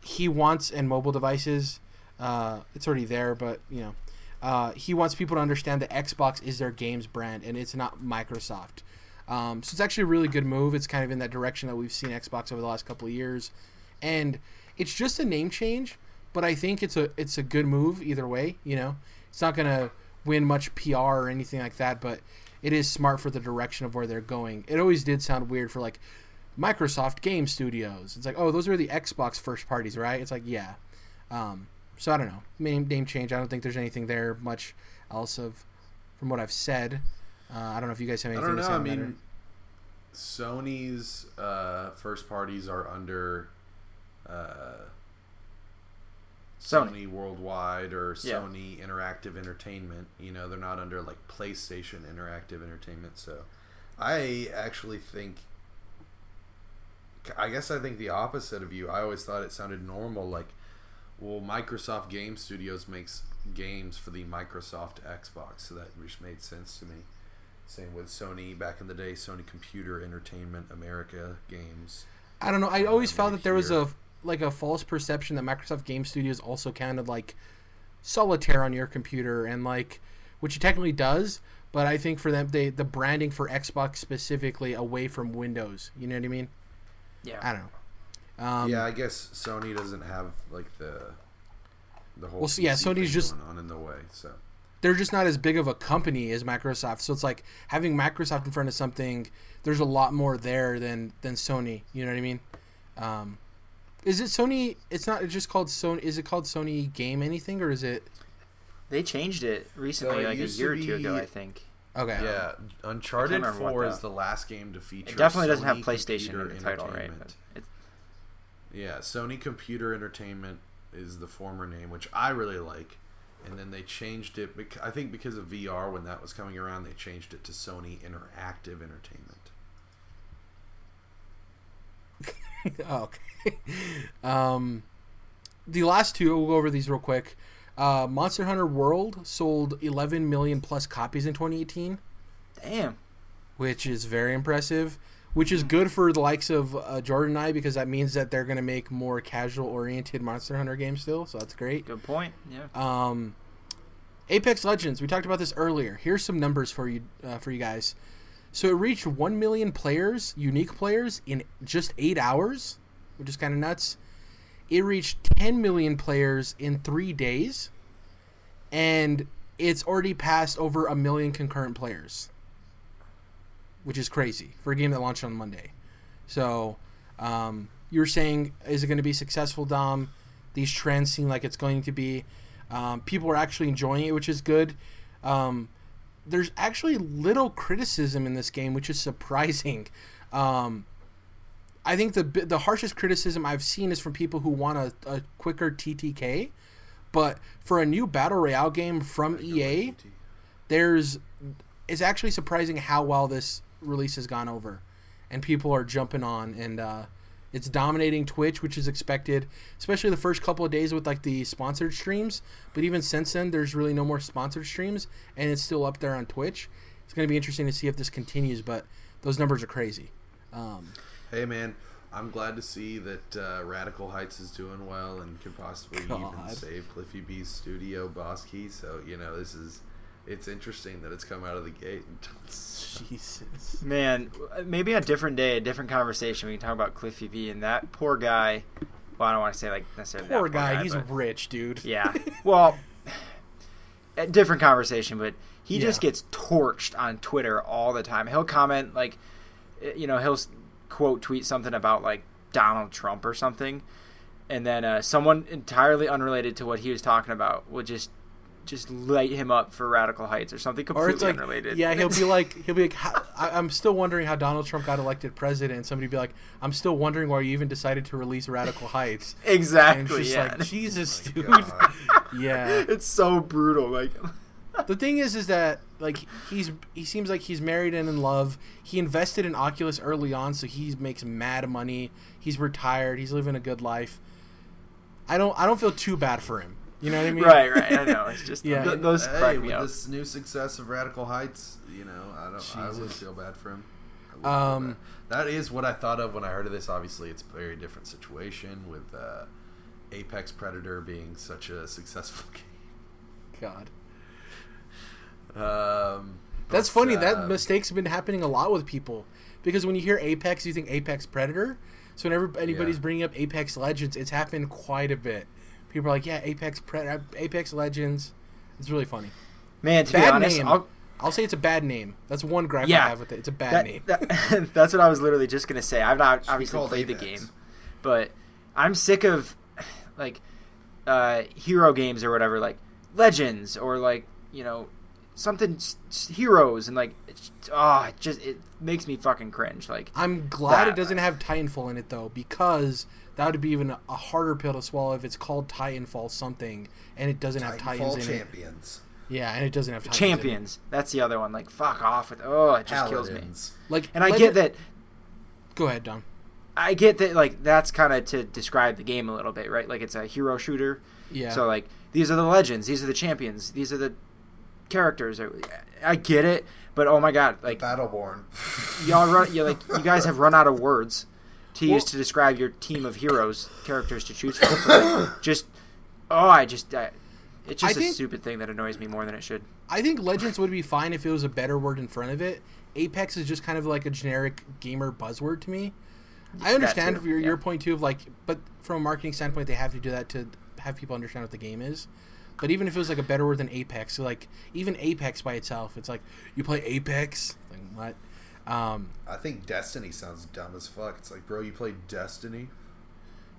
he wants and mobile devices. Uh, it's already there, but you know, uh, he wants people to understand that Xbox is their games brand and it's not Microsoft. Um, so it's actually a really good move. It's kind of in that direction that we've seen Xbox over the last couple of years, and it's just a name change, but I think it's a it's a good move either way. You know, it's not gonna win much PR or anything like that, but it is smart for the direction of where they're going. It always did sound weird for like Microsoft Game Studios. It's like, oh, those are the Xbox first parties, right? It's like, yeah. Um, so I don't know. Name name change. I don't think there's anything there much else of from what I've said. Uh, I don't know if you guys have anything I don't to know. say I mean, Sony's uh, first parties are under uh, Sony. Sony Worldwide or Yeah. Sony Interactive Entertainment. You know, they're not under like PlayStation Interactive Entertainment. So, I actually think. I guess I think the opposite of you. I always thought it sounded normal. Like, well, Microsoft Game Studios makes games for the Microsoft Xbox, so that just made sense to me. Same with Sony back in the day, Sony Computer Entertainment America Games. I don't know. I always felt that there was a like a false perception that Microsoft Game Studios also counted like solitaire on your computer and like which it technically does, but I think for them they the branding for Xbox specifically away from Windows. You know what I mean? Yeah. I don't know. Um, yeah, I guess Sony doesn't have like the the whole. Well, so, yeah, Sony's thing just- going on in the way. So they're just not as big of a company as Microsoft. So it's like having Microsoft in front of something. There's a lot more there than than Sony. You know what I mean? Um, is it Sony? It's not. It's just called Sony. Is it called Sony Game anything or is it? They changed it recently, So it like a used to year or two ago, I think. Okay. yeah, Uncharted Four the- is the last game to feature. It definitely doesn't have PlayStation in the title, right? Entertainment. But Yeah, Sony Computer Entertainment is the former name, which I really like. And then they changed it. bec- I think because of VR, when that was coming around, they changed it to Sony Interactive Entertainment. Oh, okay. um, the last two, we'll go over these real quick. Uh, Monster Hunter World sold 11 million plus copies in 2018, damn. which is very impressive. Which is good for the likes of uh, Jordan and I because that means that they're going to make more casual oriented Monster Hunter games still. So that's great. Good point. Yeah. Um, Apex Legends. We talked about this earlier. Here's some numbers for you uh, for you guys. So it reached one million players, unique players, in just eight hours, which is kind of nuts. It reached 10 million players in three days, and it's already passed over a million concurrent players, which is crazy for a game that launched on Monday. So, um, you were saying, is it going to be successful, Dom? These trends seem like it's going to be. Um, people are actually enjoying it, which is good. Um, there's actually little criticism in this game, which is surprising. Um, I think the the harshest criticism I've seen is from people who want a, a quicker TTK, but for a new battle royale game from EA, there's it's actually surprising how well this release has gone over, and people are jumping on and uh, it's dominating Twitch, which is expected, especially the first couple of days with like the sponsored streams. But even since then, there's really no more sponsored streams, and it's still up there on Twitch. It's going to be interesting to see if this continues, but those numbers are crazy. Um, Hey man, I'm glad to see that uh, Radical Heights is doing well and can possibly God. even save Cliffy B's studio boss key. So you know this is it's interesting that it's come out of the gate. Jesus. Man, maybe a different day, a different conversation. We can talk about Cliffy B and that poor guy. Well, I don't want to say like necessarily Poor that guy, he's but- rich, dude. yeah. Well, a different conversation, but he just gets torched on Twitter all the time. He'll comment like, eh, you know, he'll quote tweet something about like Donald Trump or something, and then uh, someone entirely unrelated to what he was talking about will just just light him up for radical heights or something completely Or it's like, unrelated. yeah, he'll be like, he'll be like, I, I'm still wondering how Donald Trump got elected president. And somebody be like, I'm still wondering why you even decided to release Radical Heights. And it's exactly. just Yeah. like, Jesus, oh My dude. God. Yeah. it's so brutal. Like, The thing is, is that like he's he seems like he's married and in love. He invested in Oculus early on, so he makes mad money. He's retired. He's living a good life. I don't I don't feel too bad for him. You know what I mean? right, right. I know. It's just Yeah. th- those hey, crack me with up. this new success of Radical Heights, you know, I don't. I wouldn't feel bad for him. I wouldn't feel Um, that is what I thought of when I heard of this. Obviously, it's a very different situation with uh, Apex Predator being such a successful game. God. Um, That's but, funny. uh, that mistake's been happening a lot with people because when you hear Apex, you think Apex Predator. So whenever anybody's Yeah. bringing up Apex Legends, it's happened quite a bit. People are like, "Yeah, Apex Pred- Apex Legends." It's really funny. Man, to Bad be honest, name. I'll, I'll say it's a bad name. That's one gripe Yeah. I have with it. It's a bad that, name. that- that's what I was literally just gonna say. I've not obviously called played the game, but I'm sick of like uh, hero games or whatever, like Legends or like you know something s- s- heroes and like it's, oh, it just it makes me fucking cringe. Like I'm glad That- it doesn't have Titanfall in it though, because that would be even a, a harder pill to swallow if it's called Titanfall something and it doesn't have Titanfall Titans in it. champions, Yeah, and it doesn't have Titans in it. champions, that's the other one. Like fuck off with oh, it just kills me. Like, And I Legend- get that Go ahead, Dom. I get that like that's kind of to describe the game a little bit, right? Like it's a hero shooter. Yeah. So like these are the legends, these are the champions, these are the characters. I get it, but oh my god, like Battleborn. y'all run, you like you guys have run out of words to Well- use to describe your team of heroes characters to choose from. Just oh, I just I, it's just a think- stupid thing that annoys me more than it should. I think Legends would be fine if it was a better word in front of it. Apex is just kind of like a generic gamer buzzword to me. I understand too, your, yeah. your point too of like, but from a marketing standpoint, they have to do that to have people understand what the game is. But even if it was like a better word than Apex, so like even Apex by itself, it's like you play Apex, like what? Um, I think Destiny sounds dumb as fuck. It's like, bro, you played Destiny.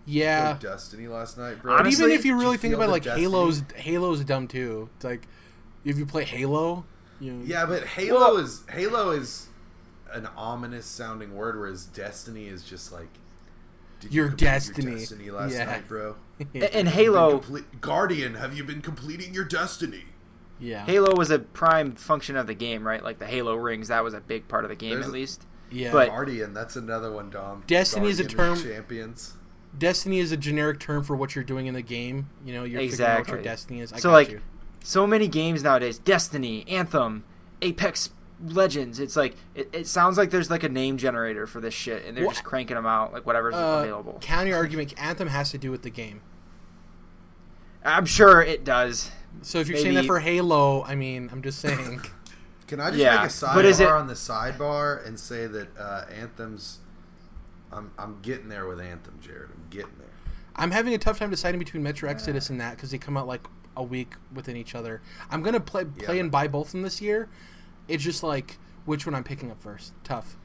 yeah. Played Destiny last night, bro. But even if you Did really think about it, like Destiny? Halo's Halo's dumb too. It's like if you play Halo, you Yeah, but Halo Well- is Halo is an ominous sounding word, whereas Destiny is just like did you Your complete Destiny. Destiny last Yeah. night, bro. A- And Have you been Halo, complete- Guardian, have you been completing your Destiny? Yeah, Halo was a prime function of the game, right? Like the Halo rings, that was a big part of the game There's- at least. yeah. but- Guardian, that's another one, Dom. Destiny is a term- Champions. Destiny is a generic term for what you're doing in the game. You know, you're figuring out what your Exactly. destiny is. I So, got like, you. so many games nowadays Destiny, Anthem, Apex Legends. It's like, it, it sounds like there's like a name generator for this shit, and they're Well, just cranking them out, like whatever's Uh, available. counter argument: Anthem has to do with the game. I'm sure it does. So if you're saying that for Halo, I mean, I'm just saying. Can I just Yeah, make a but is it- sidebar on the sidebar and say that uh, Anthem's? I'm I'm getting there with Anthem, Jared. I'm getting there. I'm having a tough time deciding between Metro Exodus and that because they come out like a week within each other. I'm gonna play play Yeah. and buy both of them this year. It's just like which one I'm picking up first. Tough.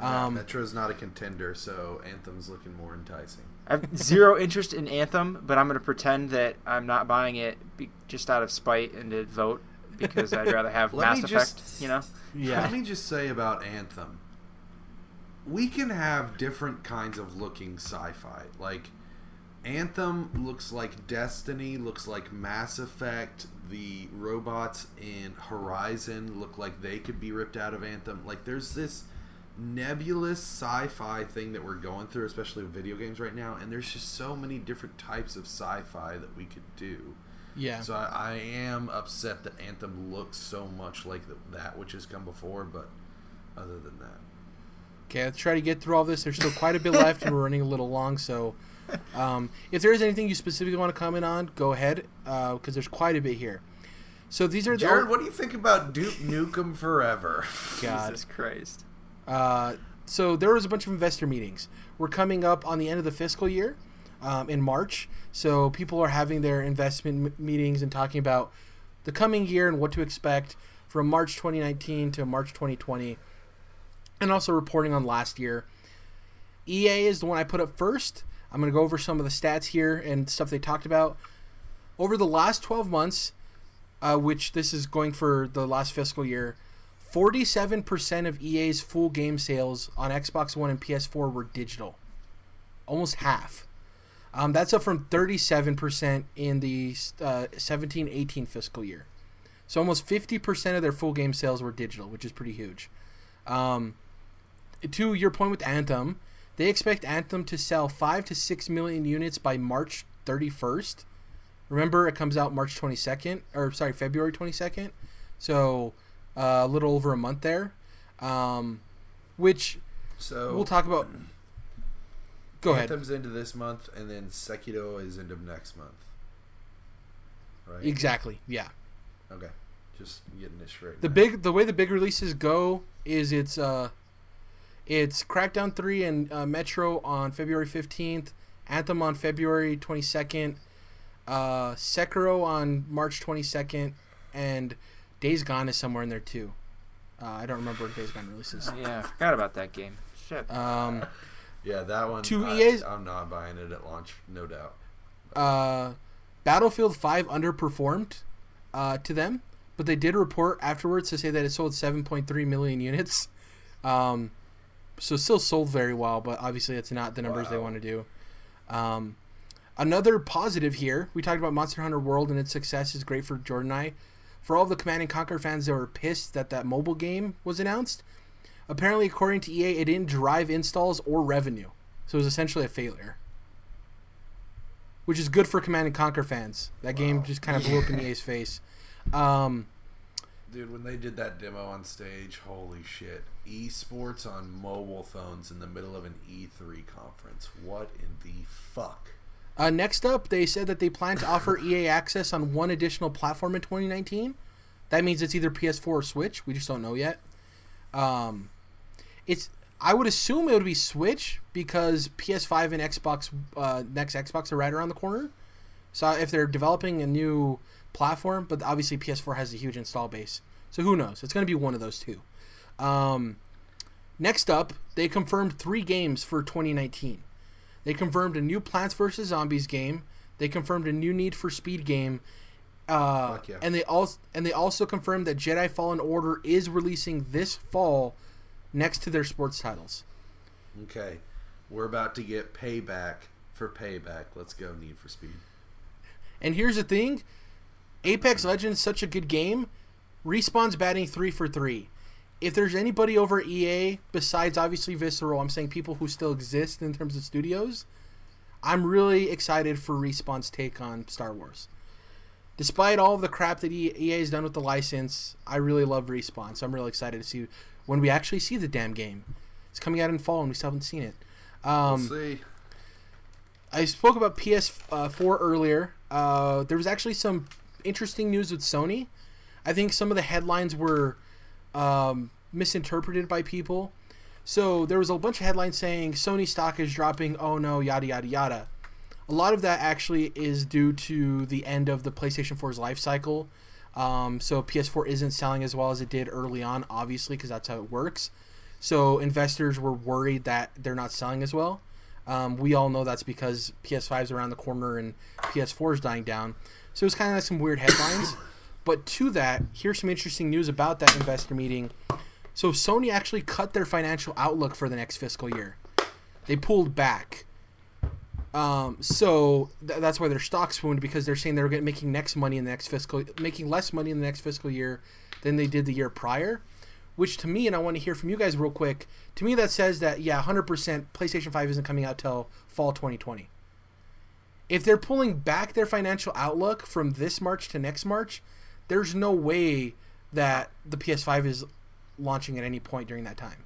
Um, Metro's not a contender, so Anthem's looking more enticing. I have zero interest in Anthem, but I'm going to pretend that I'm not buying it be, just out of spite and to vote because I'd rather have Mass Effect. just- You know, yeah. Let me just say about Anthem. We can have different kinds of looking sci-fi. Like Anthem looks like Destiny, looks like Mass Effect. The robots in Horizon look like they could be ripped out of Anthem. Like there's this nebulous sci-fi thing that we're going through, especially with video games right now, and there's just so many different types of sci-fi that we could do. yeah. So I, I am upset that Anthem looks so much like the, that which has come before, but other than that, Okay, let's try to get through all this. There's still quite a bit left, and we're running a little long. So, um, if there is anything you specifically want to comment on, go ahead, because there's quite a bit here. So these are Jared, the what do you think about Duke Nukem Forever? God. Jesus Christ. Uh, so there was a bunch of investor meetings. We're coming up on the end of the fiscal year um, in March, so people are having their investment m- meetings and talking about the coming year and what to expect from March 2019 to March 2020, and also reporting on last year. EA is the one I put up first. I'm going to go over some of the stats here and stuff they talked about. Over the last 12 months, uh, which this is going for the last fiscal year, 47% of EA's full game sales on Xbox One and PS4 were digital. Almost half. Um, that's up from 37% in the uh, 17 18 fiscal year. So almost 50% of their full game sales were digital, which is pretty huge. Um, to your point with Anthem, they expect Anthem to sell 5 to 6 million units by March 31st. Remember, it comes out March 22nd, or sorry, February 22nd. So uh, a little over a month there. Um, which So we'll talk about. Go ahead. Anthem's into this month, and then Sekiro is into next month. Right. Exactly. Yeah. Okay. Just getting this straight. The big, the way the big releases go is it's uh, it's Crackdown three and uh, Metro on February fifteenth, Anthem on February twenty second, uh, Sekiro on March twenty second, and Days Gone is somewhere in there too. Uh, I don't remember when Days Gone releases. Yeah, I forgot about that game. Shit. Um, Yeah, that one. Two I, EA's I'm not buying it at launch, no doubt. uh, Battlefield 5 underperformed uh, to them, but they did report afterwards to say that it sold 7.3 million units. Um, so still sold very well, but obviously it's not the numbers they want to do. Um, another positive here, we talked about Monster Hunter World and its success is great for Jordan and I. For all the Command and Conquer fans that were pissed that that mobile game was announced, apparently according to EA, it didn't drive installs or revenue. So it was essentially a failure which is good for Command and Conquer fans. That game just kind of blew up in EA's face. Um, Dude, when they did that demo on stage, holy shit. Esports on mobile phones in the middle of an E3 conference. What in the fuck? Uh, next up, they said that they plan to offer EA access on one additional platform in 2019. That means it's either PS4 or Switch. We just don't know yet. Um, it's I would assume it would be Switch because PS5 and Xbox uh, next Xbox are right around the corner. So if they're developing a new platform, but obviously PS4 has a huge install base, so who knows? It's going to be one of those two. Um, next up, they confirmed three games for 2019. They confirmed a new Plants vs Zombies game. They confirmed a new Need for Speed game. Uh, yeah. And they also and they also confirmed that Jedi Fallen Order is releasing this fall, next to their sports titles. Okay. We're about to get payback for payback. Let's go, Need for Speed. And here's the thing Apex Legends such a good game. Respawn's batting three for three. If there's anybody over EA besides obviously Visceral, I'm saying people who still exist in terms of studios, I'm really excited for Respawn's take on Star Wars. Despite all the crap that EA has done with the license, I really love Respawn, so I'm really excited to see when we actually see the damn game. It's coming out in fall and we still haven't seen it. Um, we'll see. I spoke about PS4 earlier. Uh, there was actually some interesting news with Sony. I think some of the headlines were um, misinterpreted by people. So there was a bunch of headlines saying Sony stock is dropping. Oh no, yada yada yada. A lot of that actually is due to the end of the PlayStation 4's life cycle. Um, so PS4 isn't selling as well as it did early on, obviously, because that's how it works. So investors were worried that they're not selling as well. Um, we all know that's because PS5 is around the corner and PS4 is dying down. So it's kind of like some weird headlines. But to that, here's some interesting news about that investor meeting. So Sony actually cut their financial outlook for the next fiscal year. They pulled back. Um, so th- that's why their stock swooned because they're saying they're making next money in the next fiscal, making less money in the next fiscal year than they did the year prior. Which to me, and I want to hear from you guys real quick. To me, that says that yeah, 100% PlayStation 5 isn't coming out till fall 2020. If they're pulling back their financial outlook from this March to next March, there's no way that the PS5 is launching at any point during that time.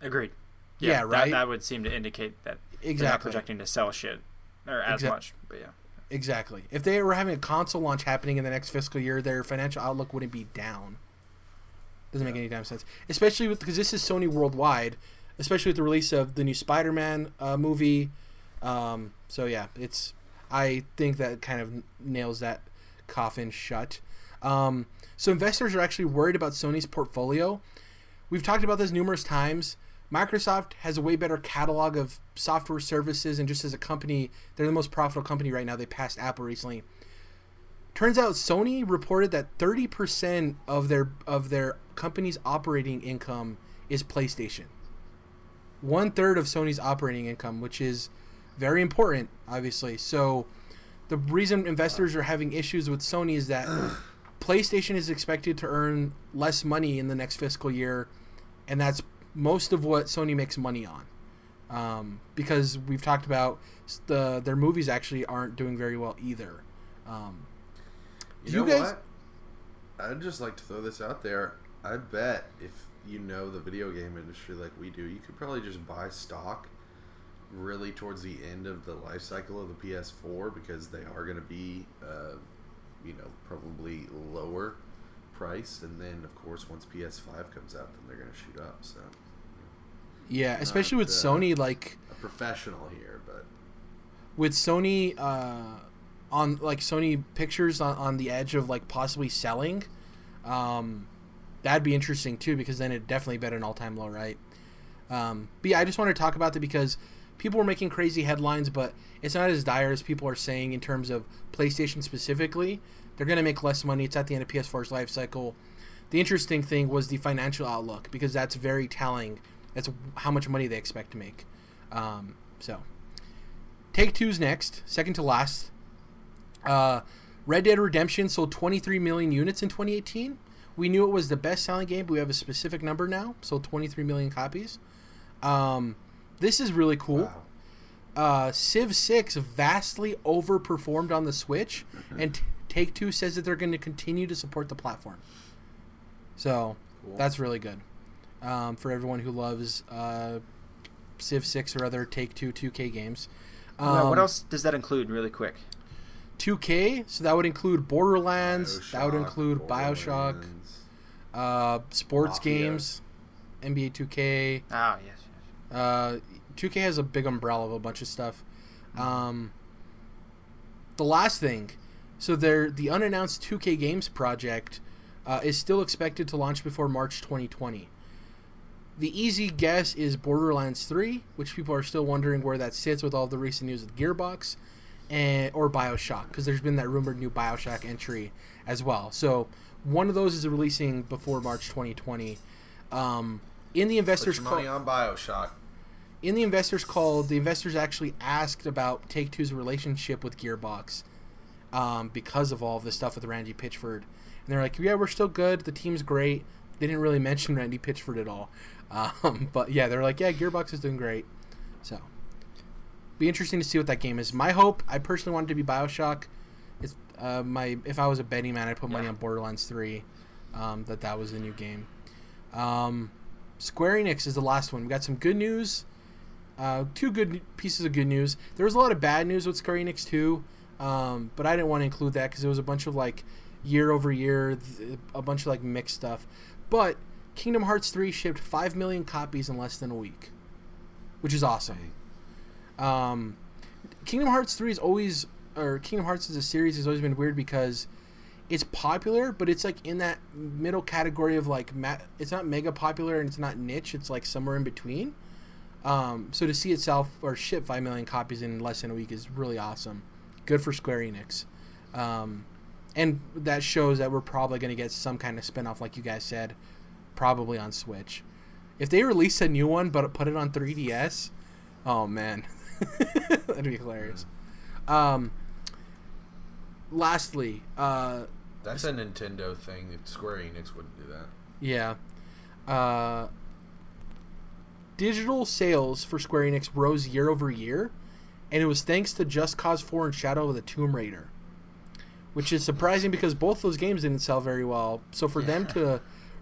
Agreed. Yeah, that- right? That, would seem to indicate that they're not Exactly. projecting to sell shit or as Exact- much. But yeah. exactly. If they were having a console launch happening in the next fiscal year, their financial outlook wouldn't be down. Doesn't make Yeah. any damn sense, especially with because this is Sony worldwide, especially with the release of the new Spider-Man uh, movie. Um, so yeah, it's I think that kind of nails that coffin shut. Um, so investors are actually worried about Sony's portfolio. We've talked about this numerous times. Microsoft has a way better catalog of software services, and just as a company, they're the most profitable company right now. They passed Apple recently. Turns out Sony reported that 30% of their of their company's operating income is PlayStation. One third of Sony's operating income, which is very important, obviously. So the reason investors are having issues with Sony is that PlayStation is expected to earn less money in the next fiscal year, and that's most of what Sony makes money on. Um, because we've talked about the their movies actually aren't doing very well either. Um, You Do know guys- what? I'd just like to throw this out there. I bet if you know the video game industry like we do, you could probably just buy stock really towards the end of the life cycle of the PS4 because they are going to be, uh, you know, probably lower priced. And then, of course, once PS5 comes out, then they're going to shoot up. So, yeah, especially with uh, Sony, like a professional here, but with Sony uh, on like Sony Pictures on, on the edge of like possibly selling, um, that'd be interesting too because then it definitely bet an all time low, right? Um, but yeah, I just want to talk about that because people were making crazy headlines, but it's not as dire as people are saying in terms of PlayStation specifically. They're going to make less money. It's at the end of PS4's life cycle. The interesting thing was the financial outlook because that's very telling. That's how much money they expect to make. Um, so, Take Two's next, second to last. Uh, Red Dead Redemption sold 23 million units in 2018. We knew it was the best selling game, but we have a specific number now. Sold 23 million copies. Um, this is really cool. wow. Uh, Civ 6 vastly overperformed on the Switch, and T- Take Two says that they're going to continue to support the platform. So Cool. that's really good um, for everyone who loves uh, Civ 6 or other Take Two 2K games. Well, what Um, else does that include, really quick? 2K, so that would include Borderlands, that would include Bioshock, uh, sports Mafia. games, NBA 2K. Ah, yes. Uh, 2K has a big umbrella of a bunch of stuff. Um, the last thing, so there, the unannounced 2K Games project uh, is still expected to launch before March 2020. The easy guess is Borderlands 3, which people are still wondering where that sits with all the recent news with Gearbox, and or Bioshock, because there's been that rumored new Bioshock entry as well. So one of those is releasing before March 2020. Um, in the Put investors your call, money on Bioshock. In the investors call, the investors actually asked about Take Two's relationship with Gearbox um, because of all of this stuff with Randy Pitchford. And they're like, yeah, we're still good. The team's great. They didn't really mention Randy Pitchford at all. Um, but yeah, they're like, yeah, Gearbox is doing great. So, be interesting to see what that game is. My hope, I personally wanted to be Bioshock. It's uh, my if I was a betting man, I'd put money Yeah. on Borderlands Three. Um, that that was the new game. Um, Square Enix is the last one. We got some good news. Uh, two good pieces of good news. There was a lot of bad news with Square Enix too, um, but I didn't want to include that because it was a bunch of like year over year, th- a bunch of like mixed stuff. But Kingdom Hearts 3 shipped 5 million copies in less than a week, which is awesome. Um, Kingdom Hearts 3 is always, or Kingdom Hearts as a series has always been weird because it's popular, but it's like in that middle category of like, ma- it's not mega popular and it's not niche, it's like somewhere in between. Um, so to see itself or ship 5 million copies in less than a week is really awesome. Good for Square Enix. Um, and that shows that we're probably going to get some kind of spin-off like you guys said probably on switch if they release a new one but put it on 3ds oh man that'd be hilarious um, lastly uh, That's a Nintendo thing. Square Enix wouldn't do that. yeah uh, digital sales for square enix rose year over year and it was thanks to just cause 4 and shadow of the tomb raider which is surprising because both those games didn't sell very well. So for them to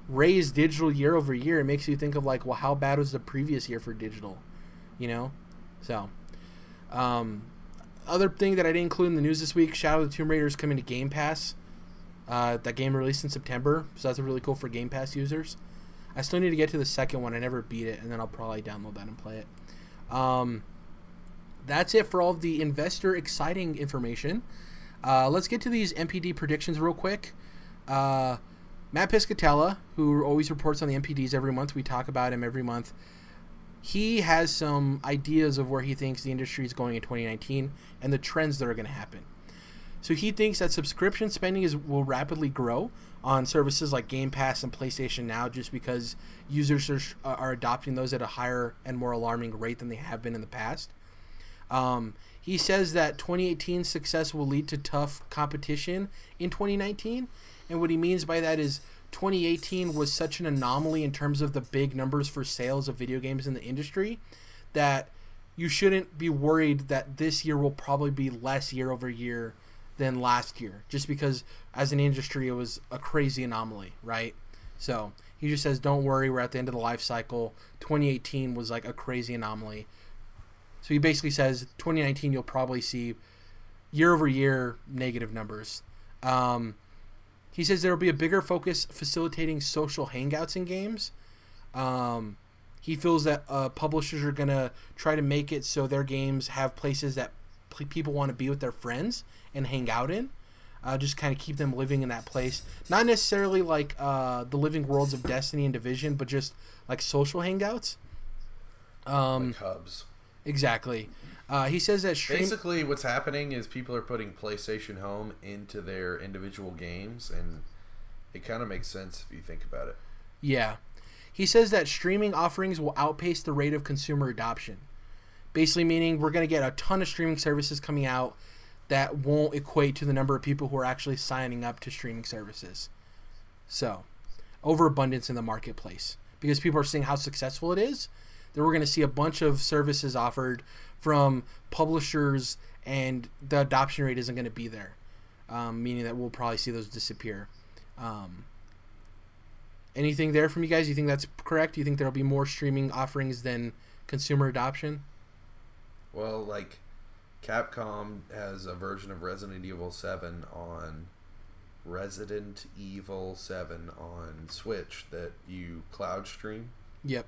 raise digital year over year, it makes you think of like, well, how bad was the previous year for digital? You know, so um, other thing that I didn't include in the news this week: Shadow of the Tomb Raider is coming to Game Pass. Uh, that game released in September, so that's really cool for Game Pass users. I still need to get to the second one. I never beat it, and then I'll probably download that and play it. Um, that's it for all of the investor exciting information. Uh, let's get to these NPD predictions real quick. Uh, Matt Piscatella, who always reports on the NPDs every month, we talk about him every month. He has some ideas of where he thinks the industry is going in 2019 and the trends that are going to happen. So he thinks that subscription spending is will rapidly grow on services like Game Pass and PlayStation Now, just because users are, are adopting those at a higher and more alarming rate than they have been in the past. Um, he says that 2018 success will lead to tough competition in 2019, and what he means by that is 2018 was such an anomaly in terms of the big numbers for sales of video games in the industry that you shouldn't be worried that this year will probably be less year over year than last year, just because as an industry it was a crazy anomaly, right? So he just says, "Don't worry, we're at the end of the life cycle. 2018 was like a crazy anomaly." So he basically says 2019 you'll probably see year over year negative numbers. Um, he says there will be a bigger focus facilitating social hangouts in games. Um, he feels that uh, publishers are going to try to make it so their games have places that people want to be with their friends and hang out in. Uh, just kind of keep them living in that place. Not necessarily like uh, the living worlds of Destiny and Division, but just like social hangouts. Um, like hubs. Exactly. Uh, he says that stream- basically what's happening is people are putting PlayStation Home into their individual games, and it kind of makes sense if you think about it. Yeah. He says that streaming offerings will outpace the rate of consumer adoption. Basically, meaning we're going to get a ton of streaming services coming out that won't equate to the number of people who are actually signing up to streaming services. So, overabundance in the marketplace because people are seeing how successful it is. Then we're going to see a bunch of services offered from publishers, and the adoption rate isn't going to be there, um, meaning that we'll probably see those disappear. Um, anything there from you guys? You think that's correct? You think there'll be more streaming offerings than consumer adoption? Well, like Capcom has a version of Resident Evil 7 on Resident Evil 7 on Switch that you cloud stream. Yep.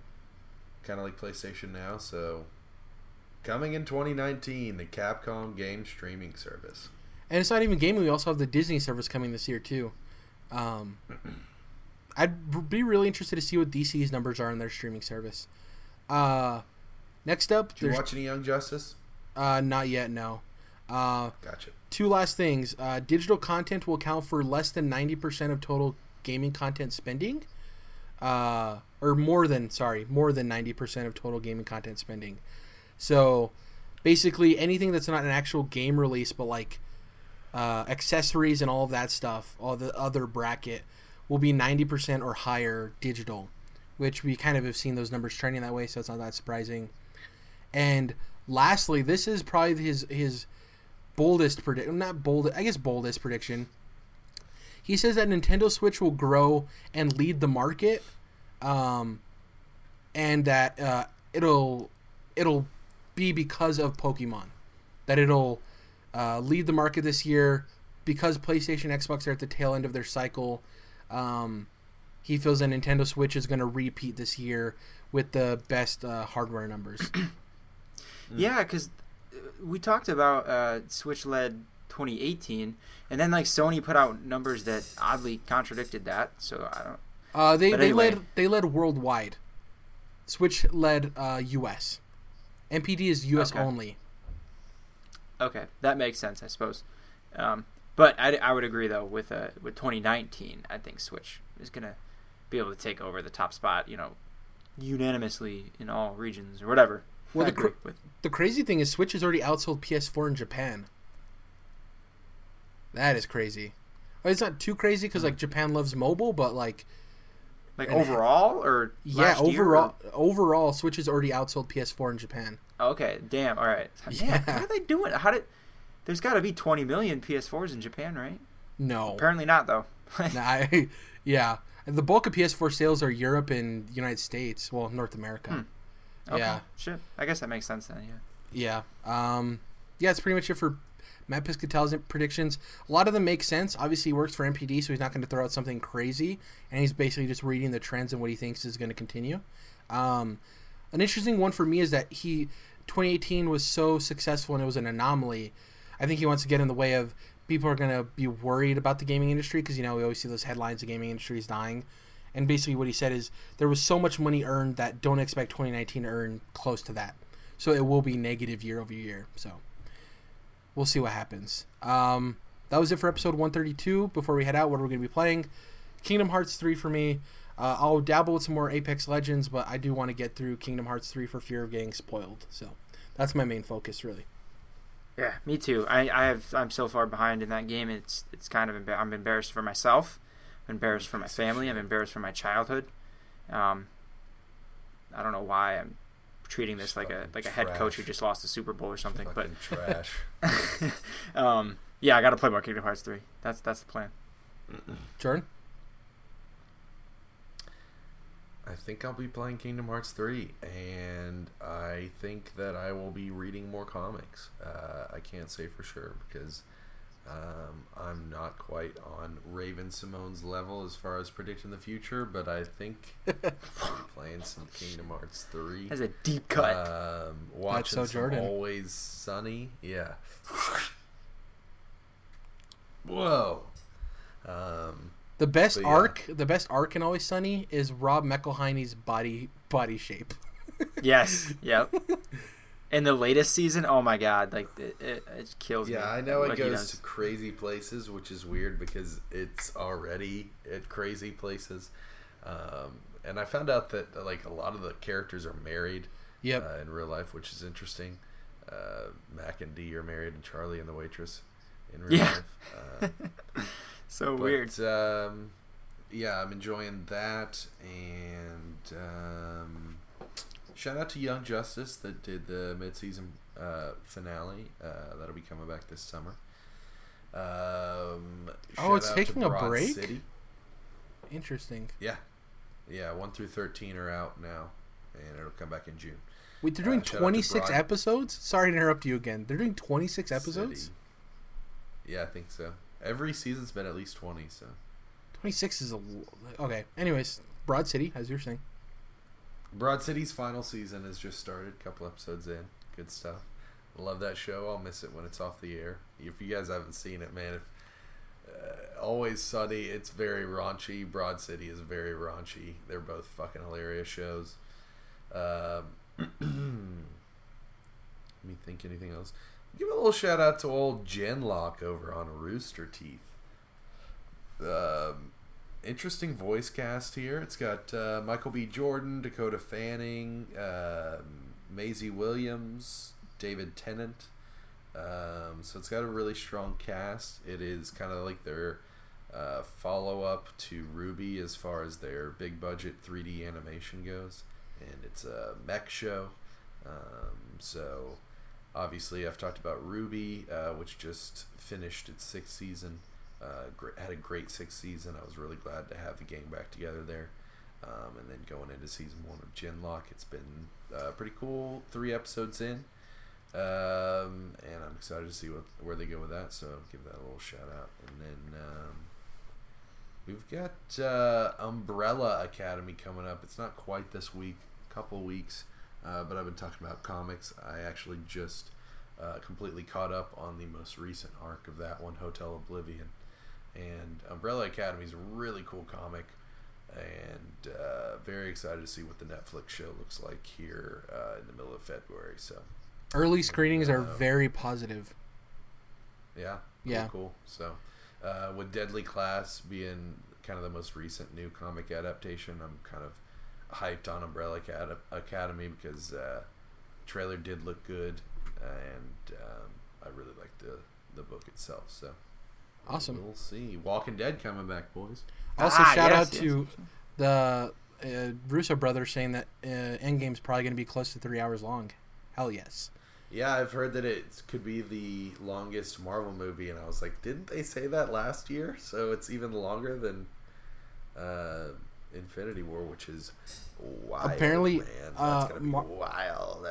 Kind of like PlayStation Now, so coming in 2019, the Capcom game streaming service. And it's not even gaming, we also have the Disney service coming this year too. Um, I'd be really interested to see what DC's numbers are on their streaming service. Uh, next up, Did you watch any Young Justice? Uh, not yet. No. Uh, gotcha. Two last things. Uh, digital content will account for less than ninety percent of total gaming content spending. Uh, or more than sorry, more than ninety percent of total gaming content spending. So, basically, anything that's not an actual game release, but like uh, accessories and all of that stuff, all the other bracket, will be ninety percent or higher digital, which we kind of have seen those numbers trending that way, so it's not that surprising. And lastly, this is probably his his boldest prediction. Not bold, I guess boldest prediction. He says that Nintendo Switch will grow and lead the market, um, and that uh, it'll it'll be because of Pokemon. That it'll uh, lead the market this year because PlayStation, Xbox are at the tail end of their cycle. Um, he feels that Nintendo Switch is going to repeat this year with the best uh, hardware numbers. Yeah, because we talked about uh, Switch led 2018, and then like Sony put out numbers that oddly contradicted that. So I don't. Uh, they they anyway. led they led worldwide. Switch led uh, U.S. NPD is U.S. Okay. only. Okay, that makes sense, I suppose. Um, but I, I would agree though with uh, with 2019, I think Switch is gonna be able to take over the top spot. You know, unanimously in all regions or whatever. Well, the, cr- the crazy thing is, Switch has already outsold PS4 in Japan. That is crazy. It's not too crazy because like Japan loves mobile, but like, like overall or yeah, overall, or? overall, Switch has already outsold PS4 in Japan. Okay, damn. All right. Yeah. How are they doing? How did? There's got to be 20 million PS4s in Japan, right? No. Apparently not, though. nah, I, yeah, the bulk of PS4 sales are Europe and United States. Well, North America. Hmm. Okay. Yeah. Shit. I guess that makes sense then. Yeah. Yeah. Um, yeah, it's pretty much it for Matt Piscatel's predictions. A lot of them make sense. Obviously, he works for NPD, so he's not going to throw out something crazy, and he's basically just reading the trends and what he thinks is going to continue. Um, an interesting one for me is that he 2018 was so successful and it was an anomaly. I think he wants to get in the way of people are going to be worried about the gaming industry because you know we always see those headlines the gaming industry is dying. And basically, what he said is there was so much money earned that don't expect 2019 to earn close to that. So it will be negative year over year. So we'll see what happens. Um, that was it for episode 132. Before we head out, what are we going to be playing? Kingdom Hearts 3 for me. Uh, I'll dabble with some more Apex Legends, but I do want to get through Kingdom Hearts 3 for fear of getting spoiled. So that's my main focus, really. Yeah, me too. I, I have I'm so far behind in that game. It's it's kind of I'm embarrassed for myself. I'm embarrassed for my family. I'm embarrassed for my childhood. Um, I don't know why I'm treating this Just like a like a head coach who just lost the Super Bowl or something. But trash. um, yeah, I got to play more Kingdom Hearts three. That's that's the plan. Jordan? I think I'll be playing Kingdom Hearts 3, and I think that I will be reading more comics. Uh, I can't say for sure because um, I'm not quite on Raven-Symoné's level as far as predicting the future, but I think playing some Kingdom Hearts 3. That's a deep cut. Um, watching so Jordan. Always Sunny. Yeah. Whoa. Um, The best yeah. arc, the best arc in Always Sunny is Rob McElhenney's body body shape. yes. Yep. In the latest season, oh my god, like it, it, it kills me. Yeah, I know what it goes to crazy places, which is weird because it's already at crazy places. Um, and I found out that like a lot of the characters are married Yep. uh, in real life, which is interesting. Uh, Mac and Dee are married, and Charlie and the waitress in real Yeah. life. Uh, so but, weird. Um, yeah, I'm enjoying that, and um, shout out to Young Justice that did the mid-season uh, finale. Uh, that'll be coming back this summer. Um, Oh, it's taking a break? City. Interesting. Yeah, yeah, one through thirteen are out now, and it'll come back in June. Wait, they're Uh, doing to 26 Broad- episodes? Sorry to interrupt you again. They're doing 26 episodes? City. Yeah, I think so. Every season's been at least twenty. So 26 is a. Okay. Anyways, Broad City, as you're saying. Broad City's final season has just started. A couple episodes in. Good stuff. Love that show. I'll miss it when it's off the air. If you guys haven't seen it, man, if uh, Always Sunny, it's very raunchy. Broad City is very raunchy. They're both fucking hilarious shows. Um, let me think anything else. Give a little shout out to old Genlock over on Rooster Teeth. Um, interesting voice cast here. It's got uh, Michael B. Jordan, Dakota Fanning, um Maisie Williams, David Tennant. Um, so it's got a really strong cast. It is kind of like their uh, follow up to RWBY as far as their big budget 3D animation goes, and it's a mech show. Um, so obviously, I've talked about RWBY, uh, which just finished its sixth season. Uh, gr- had a great sixth season. I was really glad to have the gang back together there. Um, and then going into season one of Genlock, it's been uh, pretty cool. Three episodes in, um, and I'm excited to see what where they go with that. So give that a little shout out. And then um, we've got uh, Umbrella Academy coming up. It's not quite this week, a couple weeks, uh, but I've been talking about comics. I actually just uh, completely caught up on the most recent arc of that one, Hotel Oblivion. And Umbrella Academy is a really cool comic, and uh, very excited to see what the Netflix show looks like here uh, in the middle of February. So, Early screenings are Uh, very positive. yeah, cool, Yeah. cool. So, uh, with Deadly Class being kind of the most recent new comic adaptation, I'm kind of hyped on Umbrella Acad- Academy because uh, trailer did look good, and um, I really like the the book itself. So, Awesome. we'll see. Walking Dead coming back, boys. Also, Ah, shout yes, out yes. to the uh, Russo brothers saying that uh, Endgame's probably going to be close to three hours long. Hell yes. Yeah, I've heard that it could be the longest Marvel movie, and I was like, didn't they say that last year? So it's even longer than uh, Infinity War, which is wild. Apparently, man. that's uh, gonna be Mar- wild.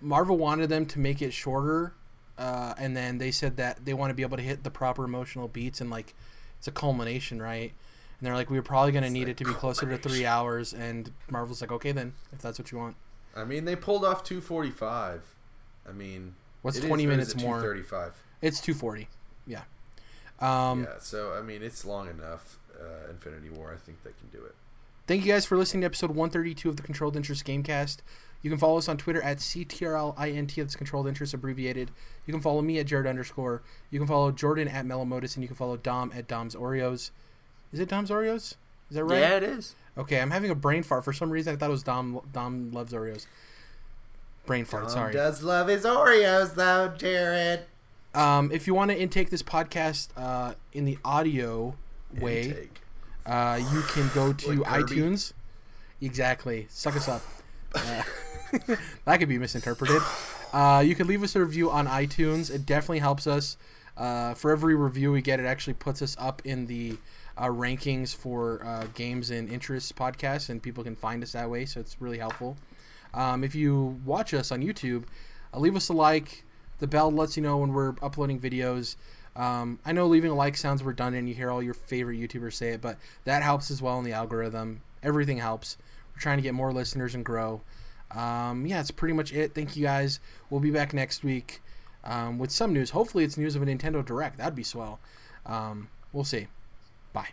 Marvel wanted them to make it shorter uh, and then they said that they want to be able to hit the proper emotional beats and like it's a culmination, right? And they're like, we are probably going to need it to be closer to three hours, and Marvel's like, okay then, if that's what you want. I mean, they pulled off 245. I mean, What's it is- twenty is minutes it more? 235. It's two forty. Yeah. Um, yeah, so I mean, it's long enough. Uh, Infinity War, I think they can do it. Thank you guys for listening to episode 132 of the Controlled Interest Gamecast. You can follow us on Twitter at CTRLINT, that's Controlled Interest abbreviated. You can follow me at Jared underscore. You can follow Jordan at Melomotus, and you can follow Dom at Dom's Oreos. Is it Dom's Oreos? Is that right? Yeah, it is. Okay, I'm having a brain fart. For some reason, I thought it was Dom. Dom loves Oreos. Brain fart. sorry. does love his Oreos, though, Jared. Um, if you want to intake this podcast uh, in the audio way, uh, you can go to Like iTunes. Exactly. Suck us up. Uh, that could be misinterpreted. Uh, you can leave us a review on iTunes. It definitely helps us. Uh, for every review we get, it actually puts us up in the uh, rankings for uh, games and interests podcasts, and people can find us that way. So it's really helpful. Um, if you watch us on YouTube, uh, leave us a like. The bell lets you know when we're uploading videos. Um, I know leaving a like sounds redundant. You hear all your favorite YouTubers say it, but that helps as well in the algorithm. Everything helps. We're trying to get more listeners and grow. Um, yeah, that's pretty much it. Thank you guys. We'll be back next week um, with some news. Hopefully, it's news of a Nintendo Direct. That'd be swell. Um, we'll see. Bye.